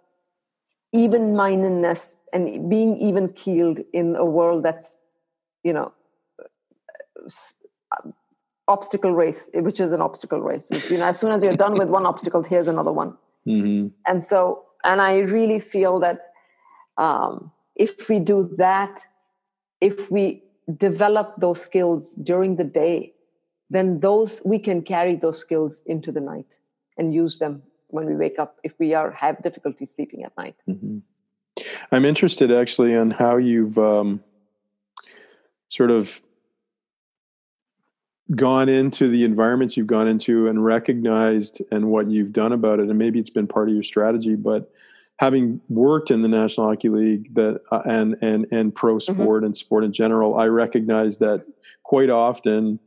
even mindedness and being even keeled in a world that's, you know, obstacle race, which is an obstacle race. It's, you know, as soon as you're done with one obstacle, here's another one. Mm-hmm. And so, and I really feel that um, if we do that, if we develop those skills during the day, then those we can carry those skills into the night and use them when we wake up if we are have difficulty sleeping at night. Mm-hmm. I'm interested actually on how you've um, sort of gone into the environments you've gone into and recognized and what you've done about it and maybe it's been part of your strategy but having worked in the national hockey league that uh, and and and pro mm-hmm. sport mm-hmm. and sport in general i recognize that quite often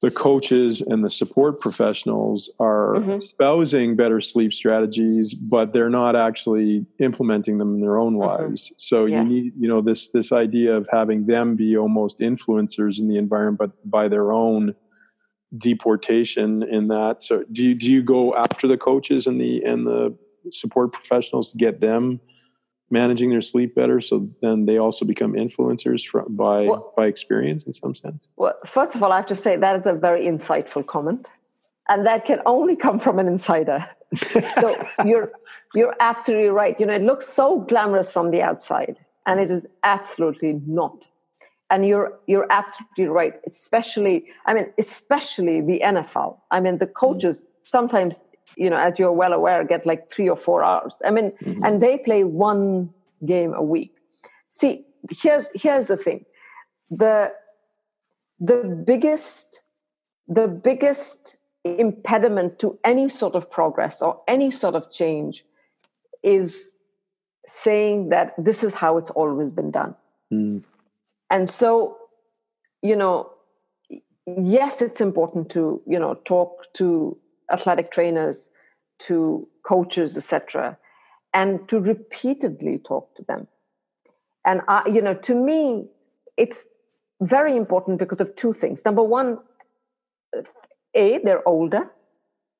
the coaches and the support professionals are mm-hmm. espousing better sleep strategies but they're not actually implementing them in their own mm-hmm. lives so yes. you need you know this this idea of having them be almost influencers in the environment but by their own deportation in that so do you do you go after the coaches and the and the support professionals to get them managing their sleep better so then they also become influencers from, by well, by experience in some sense. well first of all i have to say that is a very insightful comment and that can only come from an insider. So you're you're absolutely right. You know it looks so glamorous from the outside and it is absolutely not. And you're you're absolutely right especially i mean especially the nfl i mean the coaches sometimes you know, as you're well aware, get like three or four hours. I mean, mm-hmm. and they play one game a week. See, here's here's the thing. The the biggest the biggest impediment to any sort of progress or any sort of change is saying that this is how it's always been done. Mm. And so, you know, yes, it's important to, you know, talk to athletic trainers to coaches etc and to repeatedly talk to them. And I, you know to me it's very important because of two things. Number one a they're older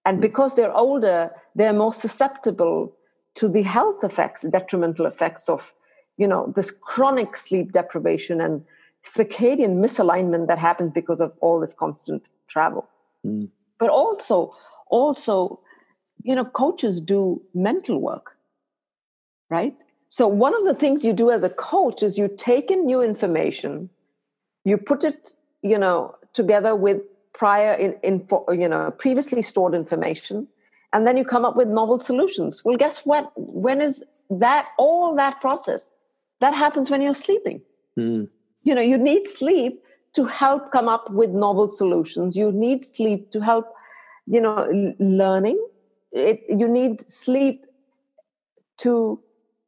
and because they're older they're more susceptible to the health effects detrimental effects of you know this chronic sleep deprivation and circadian misalignment that happens because of all this constant travel. Mm. but also also you know coaches do mental work right? So one of the things you do as a coach is you take in new information you put it you know together with prior in, in you know previously stored information and then you come up with novel solutions. Well guess what? When is that all that process that happens when you're sleeping. Mm. you know you need sleep to help come up with novel solutions. You need sleep to help you know learning. It, you need sleep to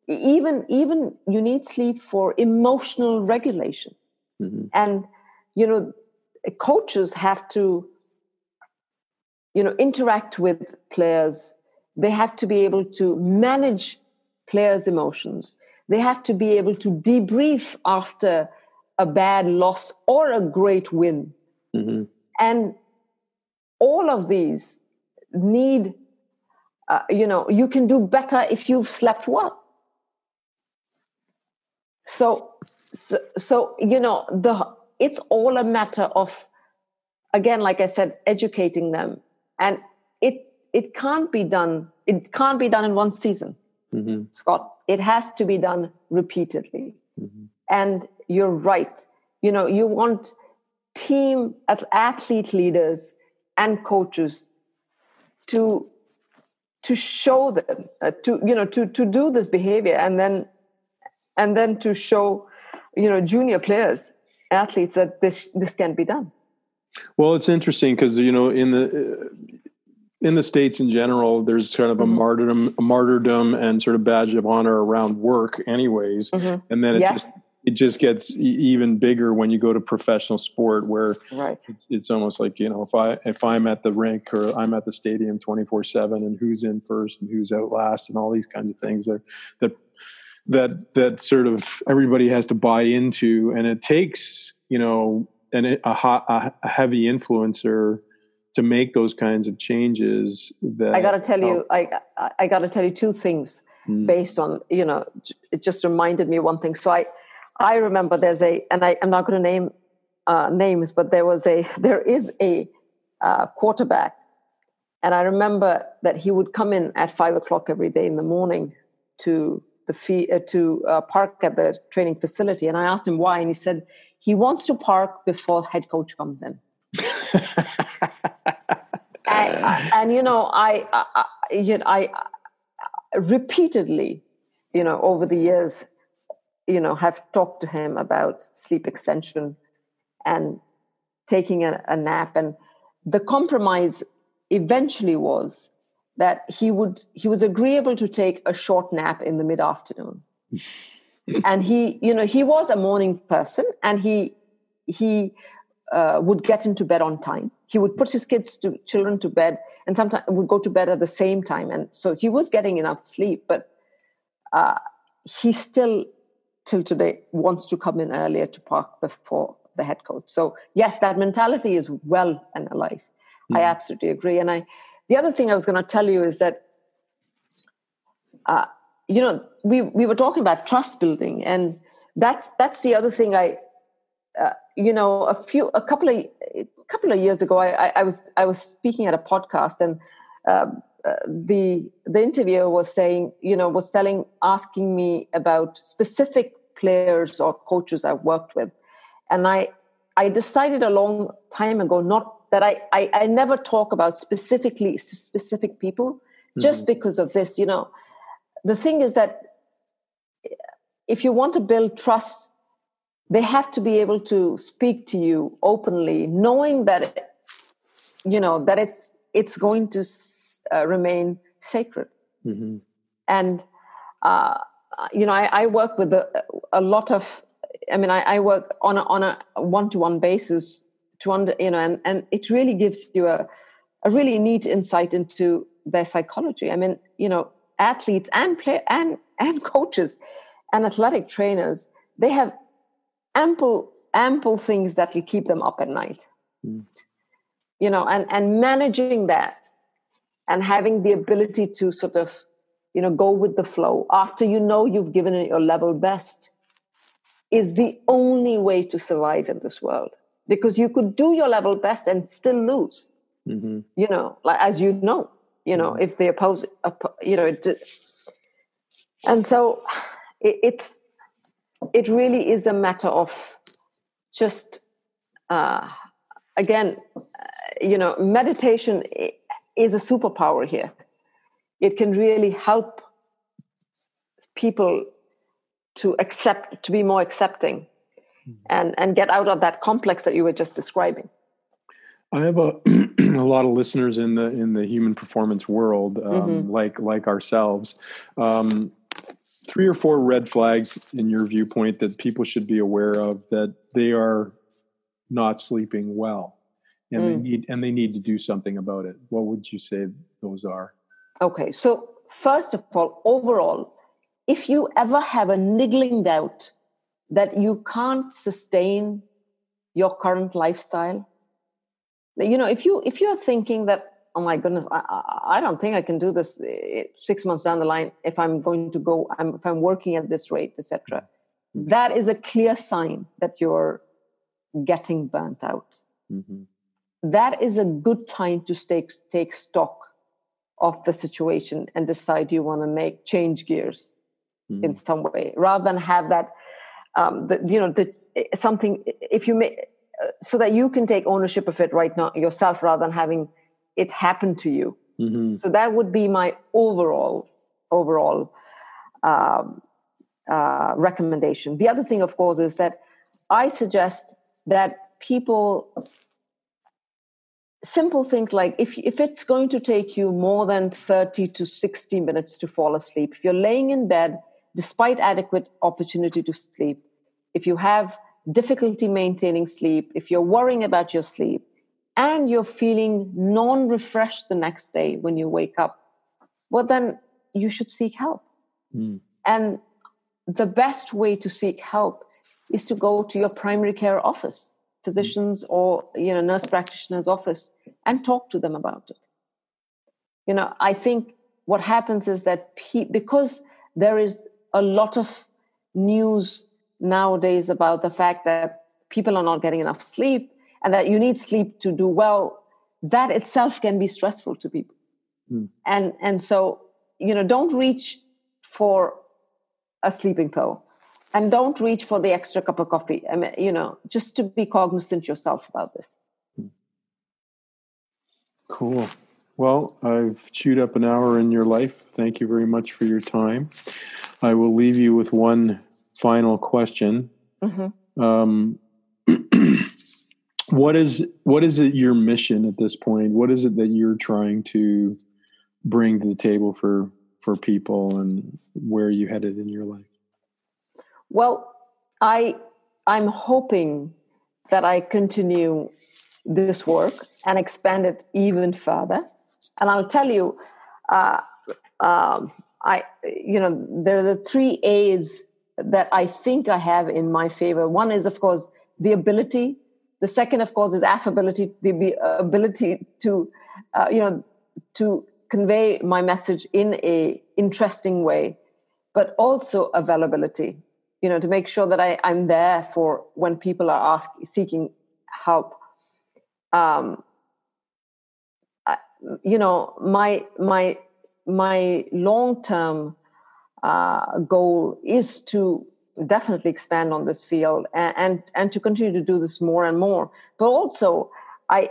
even even you need sleep for emotional regulation. Mm-hmm. and you know coaches have to you know interact with players. They have to be able to manage players emotions. They have to be able to debrief after a bad loss or a great win. Mm-hmm. and all of these need uh, you know you can do better if you've slept well. So, so so you know the it's all a matter of again like i said educating them. And it it can't be done it can't be done in one season mm-hmm. scott. It has to be done repeatedly. Mm-hmm. and you're right. You know you want team athlete leaders and coaches to to show them uh, to you know to to do this behavior and then and then to show you know junior players athletes that this this can be done well it's interesting because you know in the uh, in the states in general there's kind of a mm-hmm. martyrdom a martyrdom and sort of badge of honor around work anyways mm-hmm. and then it yes. just it just gets even bigger when you go to professional sport where right. it's, it's, almost like you know if i if i'm at the rink or i'm at the stadium 24 7 and who's in first and who's out last and all these kinds of things that that that that sort of everybody has to buy into and it takes you know an, a, a heavy influencer to make those kinds of changes that i got to tell you i i got to tell you two things mm. based on you know it just reminded me one thing so i I remember there's a, and I, am not going to name uh, names, but there was a, there is a uh, quarterback, and I remember that he would come in at five o'clock every day in the morning to the fee, uh, to uh, park at the training facility, and I asked him why, and he said he wants to park before head coach comes in. and, and, you know, I, I, you know, I repeatedly, you know, over the years you know have talked to him about sleep extension and taking a, a nap. And the compromise eventually was that he would he was agreeable to take a short nap in the mid afternoon and he you know he was a morning person and he he uh, would get into bed on time. He would put his kids to children to bed and sometimes would go to bed at the same time. And so he was getting enough sleep but uh, he still till today wants to come in earlier to park before the head coach. So yes, that mentality is well and alive. Mm. I hmm. absolutely agree. And I, the other thing I was going to tell you is that, uh, you know, we we were talking about trust building, and that's that's the other thing. I, uh, you know, a few a couple of a couple of years ago, I, I, I was I was speaking at a podcast, and um, uh, the the interviewer was saying, you know, was telling, asking me about specific players or coaches I've worked with, and I I decided a long time ago not that I I, I never talk about specifically specific people mm-hmm. just because of this. You know, the thing is that if you want to build trust, they have to be able to speak to you openly, knowing that you know that it's it's going to uh, remain sacred. Mm-hmm. And uh, you know, I, I, work with a, a lot of. I mean, I, I work on a, on a one-to-one basis to under you know, and and it really gives you a a really neat insight into their psychology. I mean, you know, athletes and play and and coaches and athletic trainers they have ample ample things that will keep them up at night. Mm you know and and managing that and having the ability to sort of you know go with the flow after you know you've given it your level best is the only way to survive in this world because you could do your level best and still lose mm-hmm. you know like as you know you know mm-hmm. if the oppose you know it, and so it, it's it really is a matter of just uh, again you know, meditation is a superpower here. It can really help people to accept, to be more accepting, mm-hmm. and and get out of that complex that you were just describing. I have a a lot of listeners in the in the human performance world, um, mm-hmm. like like ourselves. Um, three or four red flags in your viewpoint that people should be aware of that they are not sleeping well and mm. they need and they need to do something about it what would you say those are okay so first of all overall if you ever have a niggling doubt that you can't sustain your current lifestyle you know if you if you're thinking that oh my goodness i, I don't think i can do this eh, six months down the line if i'm going to go I'm, if i'm working at this rate etc mm-hmm. that is a clear sign that you're getting burnt out mm-hmm that is a good time to take, take stock of the situation and decide you want to make change gears mm. in some way rather than have that um, the, you know the, something if you make uh, so that you can take ownership of it right now yourself rather than having it happen to you mm-hmm. so that would be my overall overall um, uh, recommendation the other thing of course is that i suggest that people simple things like if, if it's going to take you more than 30 to 60 minutes to fall asleep, if you're laying in bed despite adequate opportunity to sleep, if you have difficulty maintaining sleep, if you're worrying about your sleep, and you're feeling non refreshed the next day when you wake up, well, then you should seek help. Mm. And the best way to seek help is to go to your primary care office physicians or you know nurse practitioner's office and talk to them about it. You know i think what happens is that pe- because there is a lot of news nowadays about the fact that people are not getting enough sleep and that you need sleep to do well that itself can be stressful to people. Mm. and and so you know don't reach for a sleeping pill and don't reach for the extra cup of coffee. I mean you know just to be cognizant yourself about this. Cool. Well i've chewed up an hour in your life. Thank you very much for your time. I will leave you with one final question. Mm-hmm. um, what is what is it your mission at this point? What is it that you're trying to bring to the table for for people and where are you headed in your life well, I I'm hoping that I continue this work and expand it even further. And I'll tell you, uh, um, I you know there are the three A's that I think I have in my favor. One is, of course, the ability. The second, of course, is affability, the ability to, uh, you know, to convey my message in a interesting way but also availability. You know, to make sure that I, I'm there for when people are asking, seeking help. Um, I, you know, my my my long term uh, goal is to definitely expand on this field and, and and to continue to do this more and more. But also, I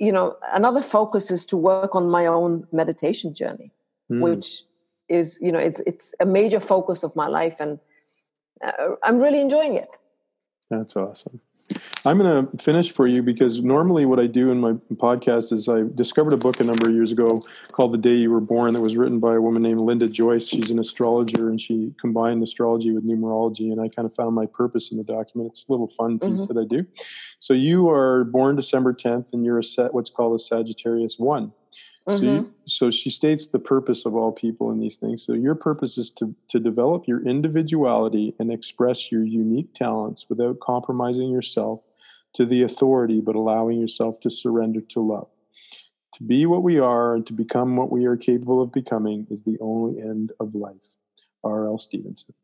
you know another focus is to work on my own meditation journey mm. which is you know it's it's a major focus of my life and i'm really enjoying it. That's awesome. I'm going to finish for you because normally what i do in my podcast is i discovered a book a number of years ago called the day you were born that was written by a woman named linda joyce. She's an astrologer and she combined astrology with numerology and i kind of found my purpose in the document. It's a little fun piece mm-hmm. that i do. So you are born december 10th and you're a set what's called a sagittarius 1 Mm-hmm. So, you, so she states the purpose of all people in these things. So your purpose is to to develop your individuality and express your unique talents without compromising yourself to the authority, but allowing yourself to surrender to love. To be what we are and to become what we are capable of becoming is the only end of life. R.L. Stevenson.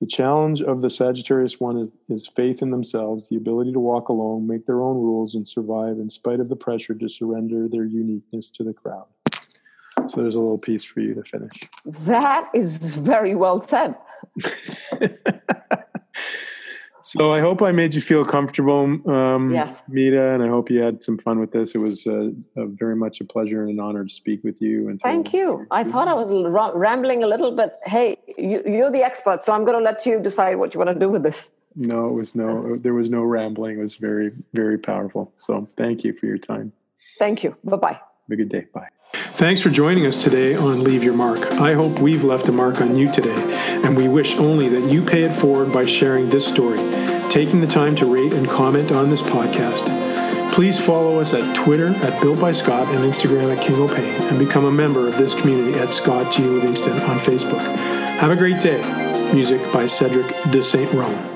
The challenge of the Sagittarius one is, is faith in themselves, the ability to walk alone, make their own rules, and survive in spite of the pressure to surrender their uniqueness to the crowd. So there's a little piece for you to finish. That is very well said. So I hope I made you feel comfortable, um, yes, Meeta, and I hope you had some fun with this. It was uh, very much a pleasure and an honor to speak with you. And thank you. I thought I was rambling a little, but hey, you, you're the expert, so I'm going to let you decide what you want to do with this. No, it was no. There was no rambling. It was very, very powerful. So thank you for your time. Thank you. Bye bye. Have a good day. Bye. Thanks for joining us today on Leave Your Mark. I hope we've left a mark on you today, and we wish only that you pay it forward by sharing this story taking the time to rate and comment on this podcast. Please follow us at Twitter at Built by Scott and Instagram at King O'Pain and become a member of this community at Scott G. Livingston on Facebook. Have a great day. Music by Cedric de Saint Rome.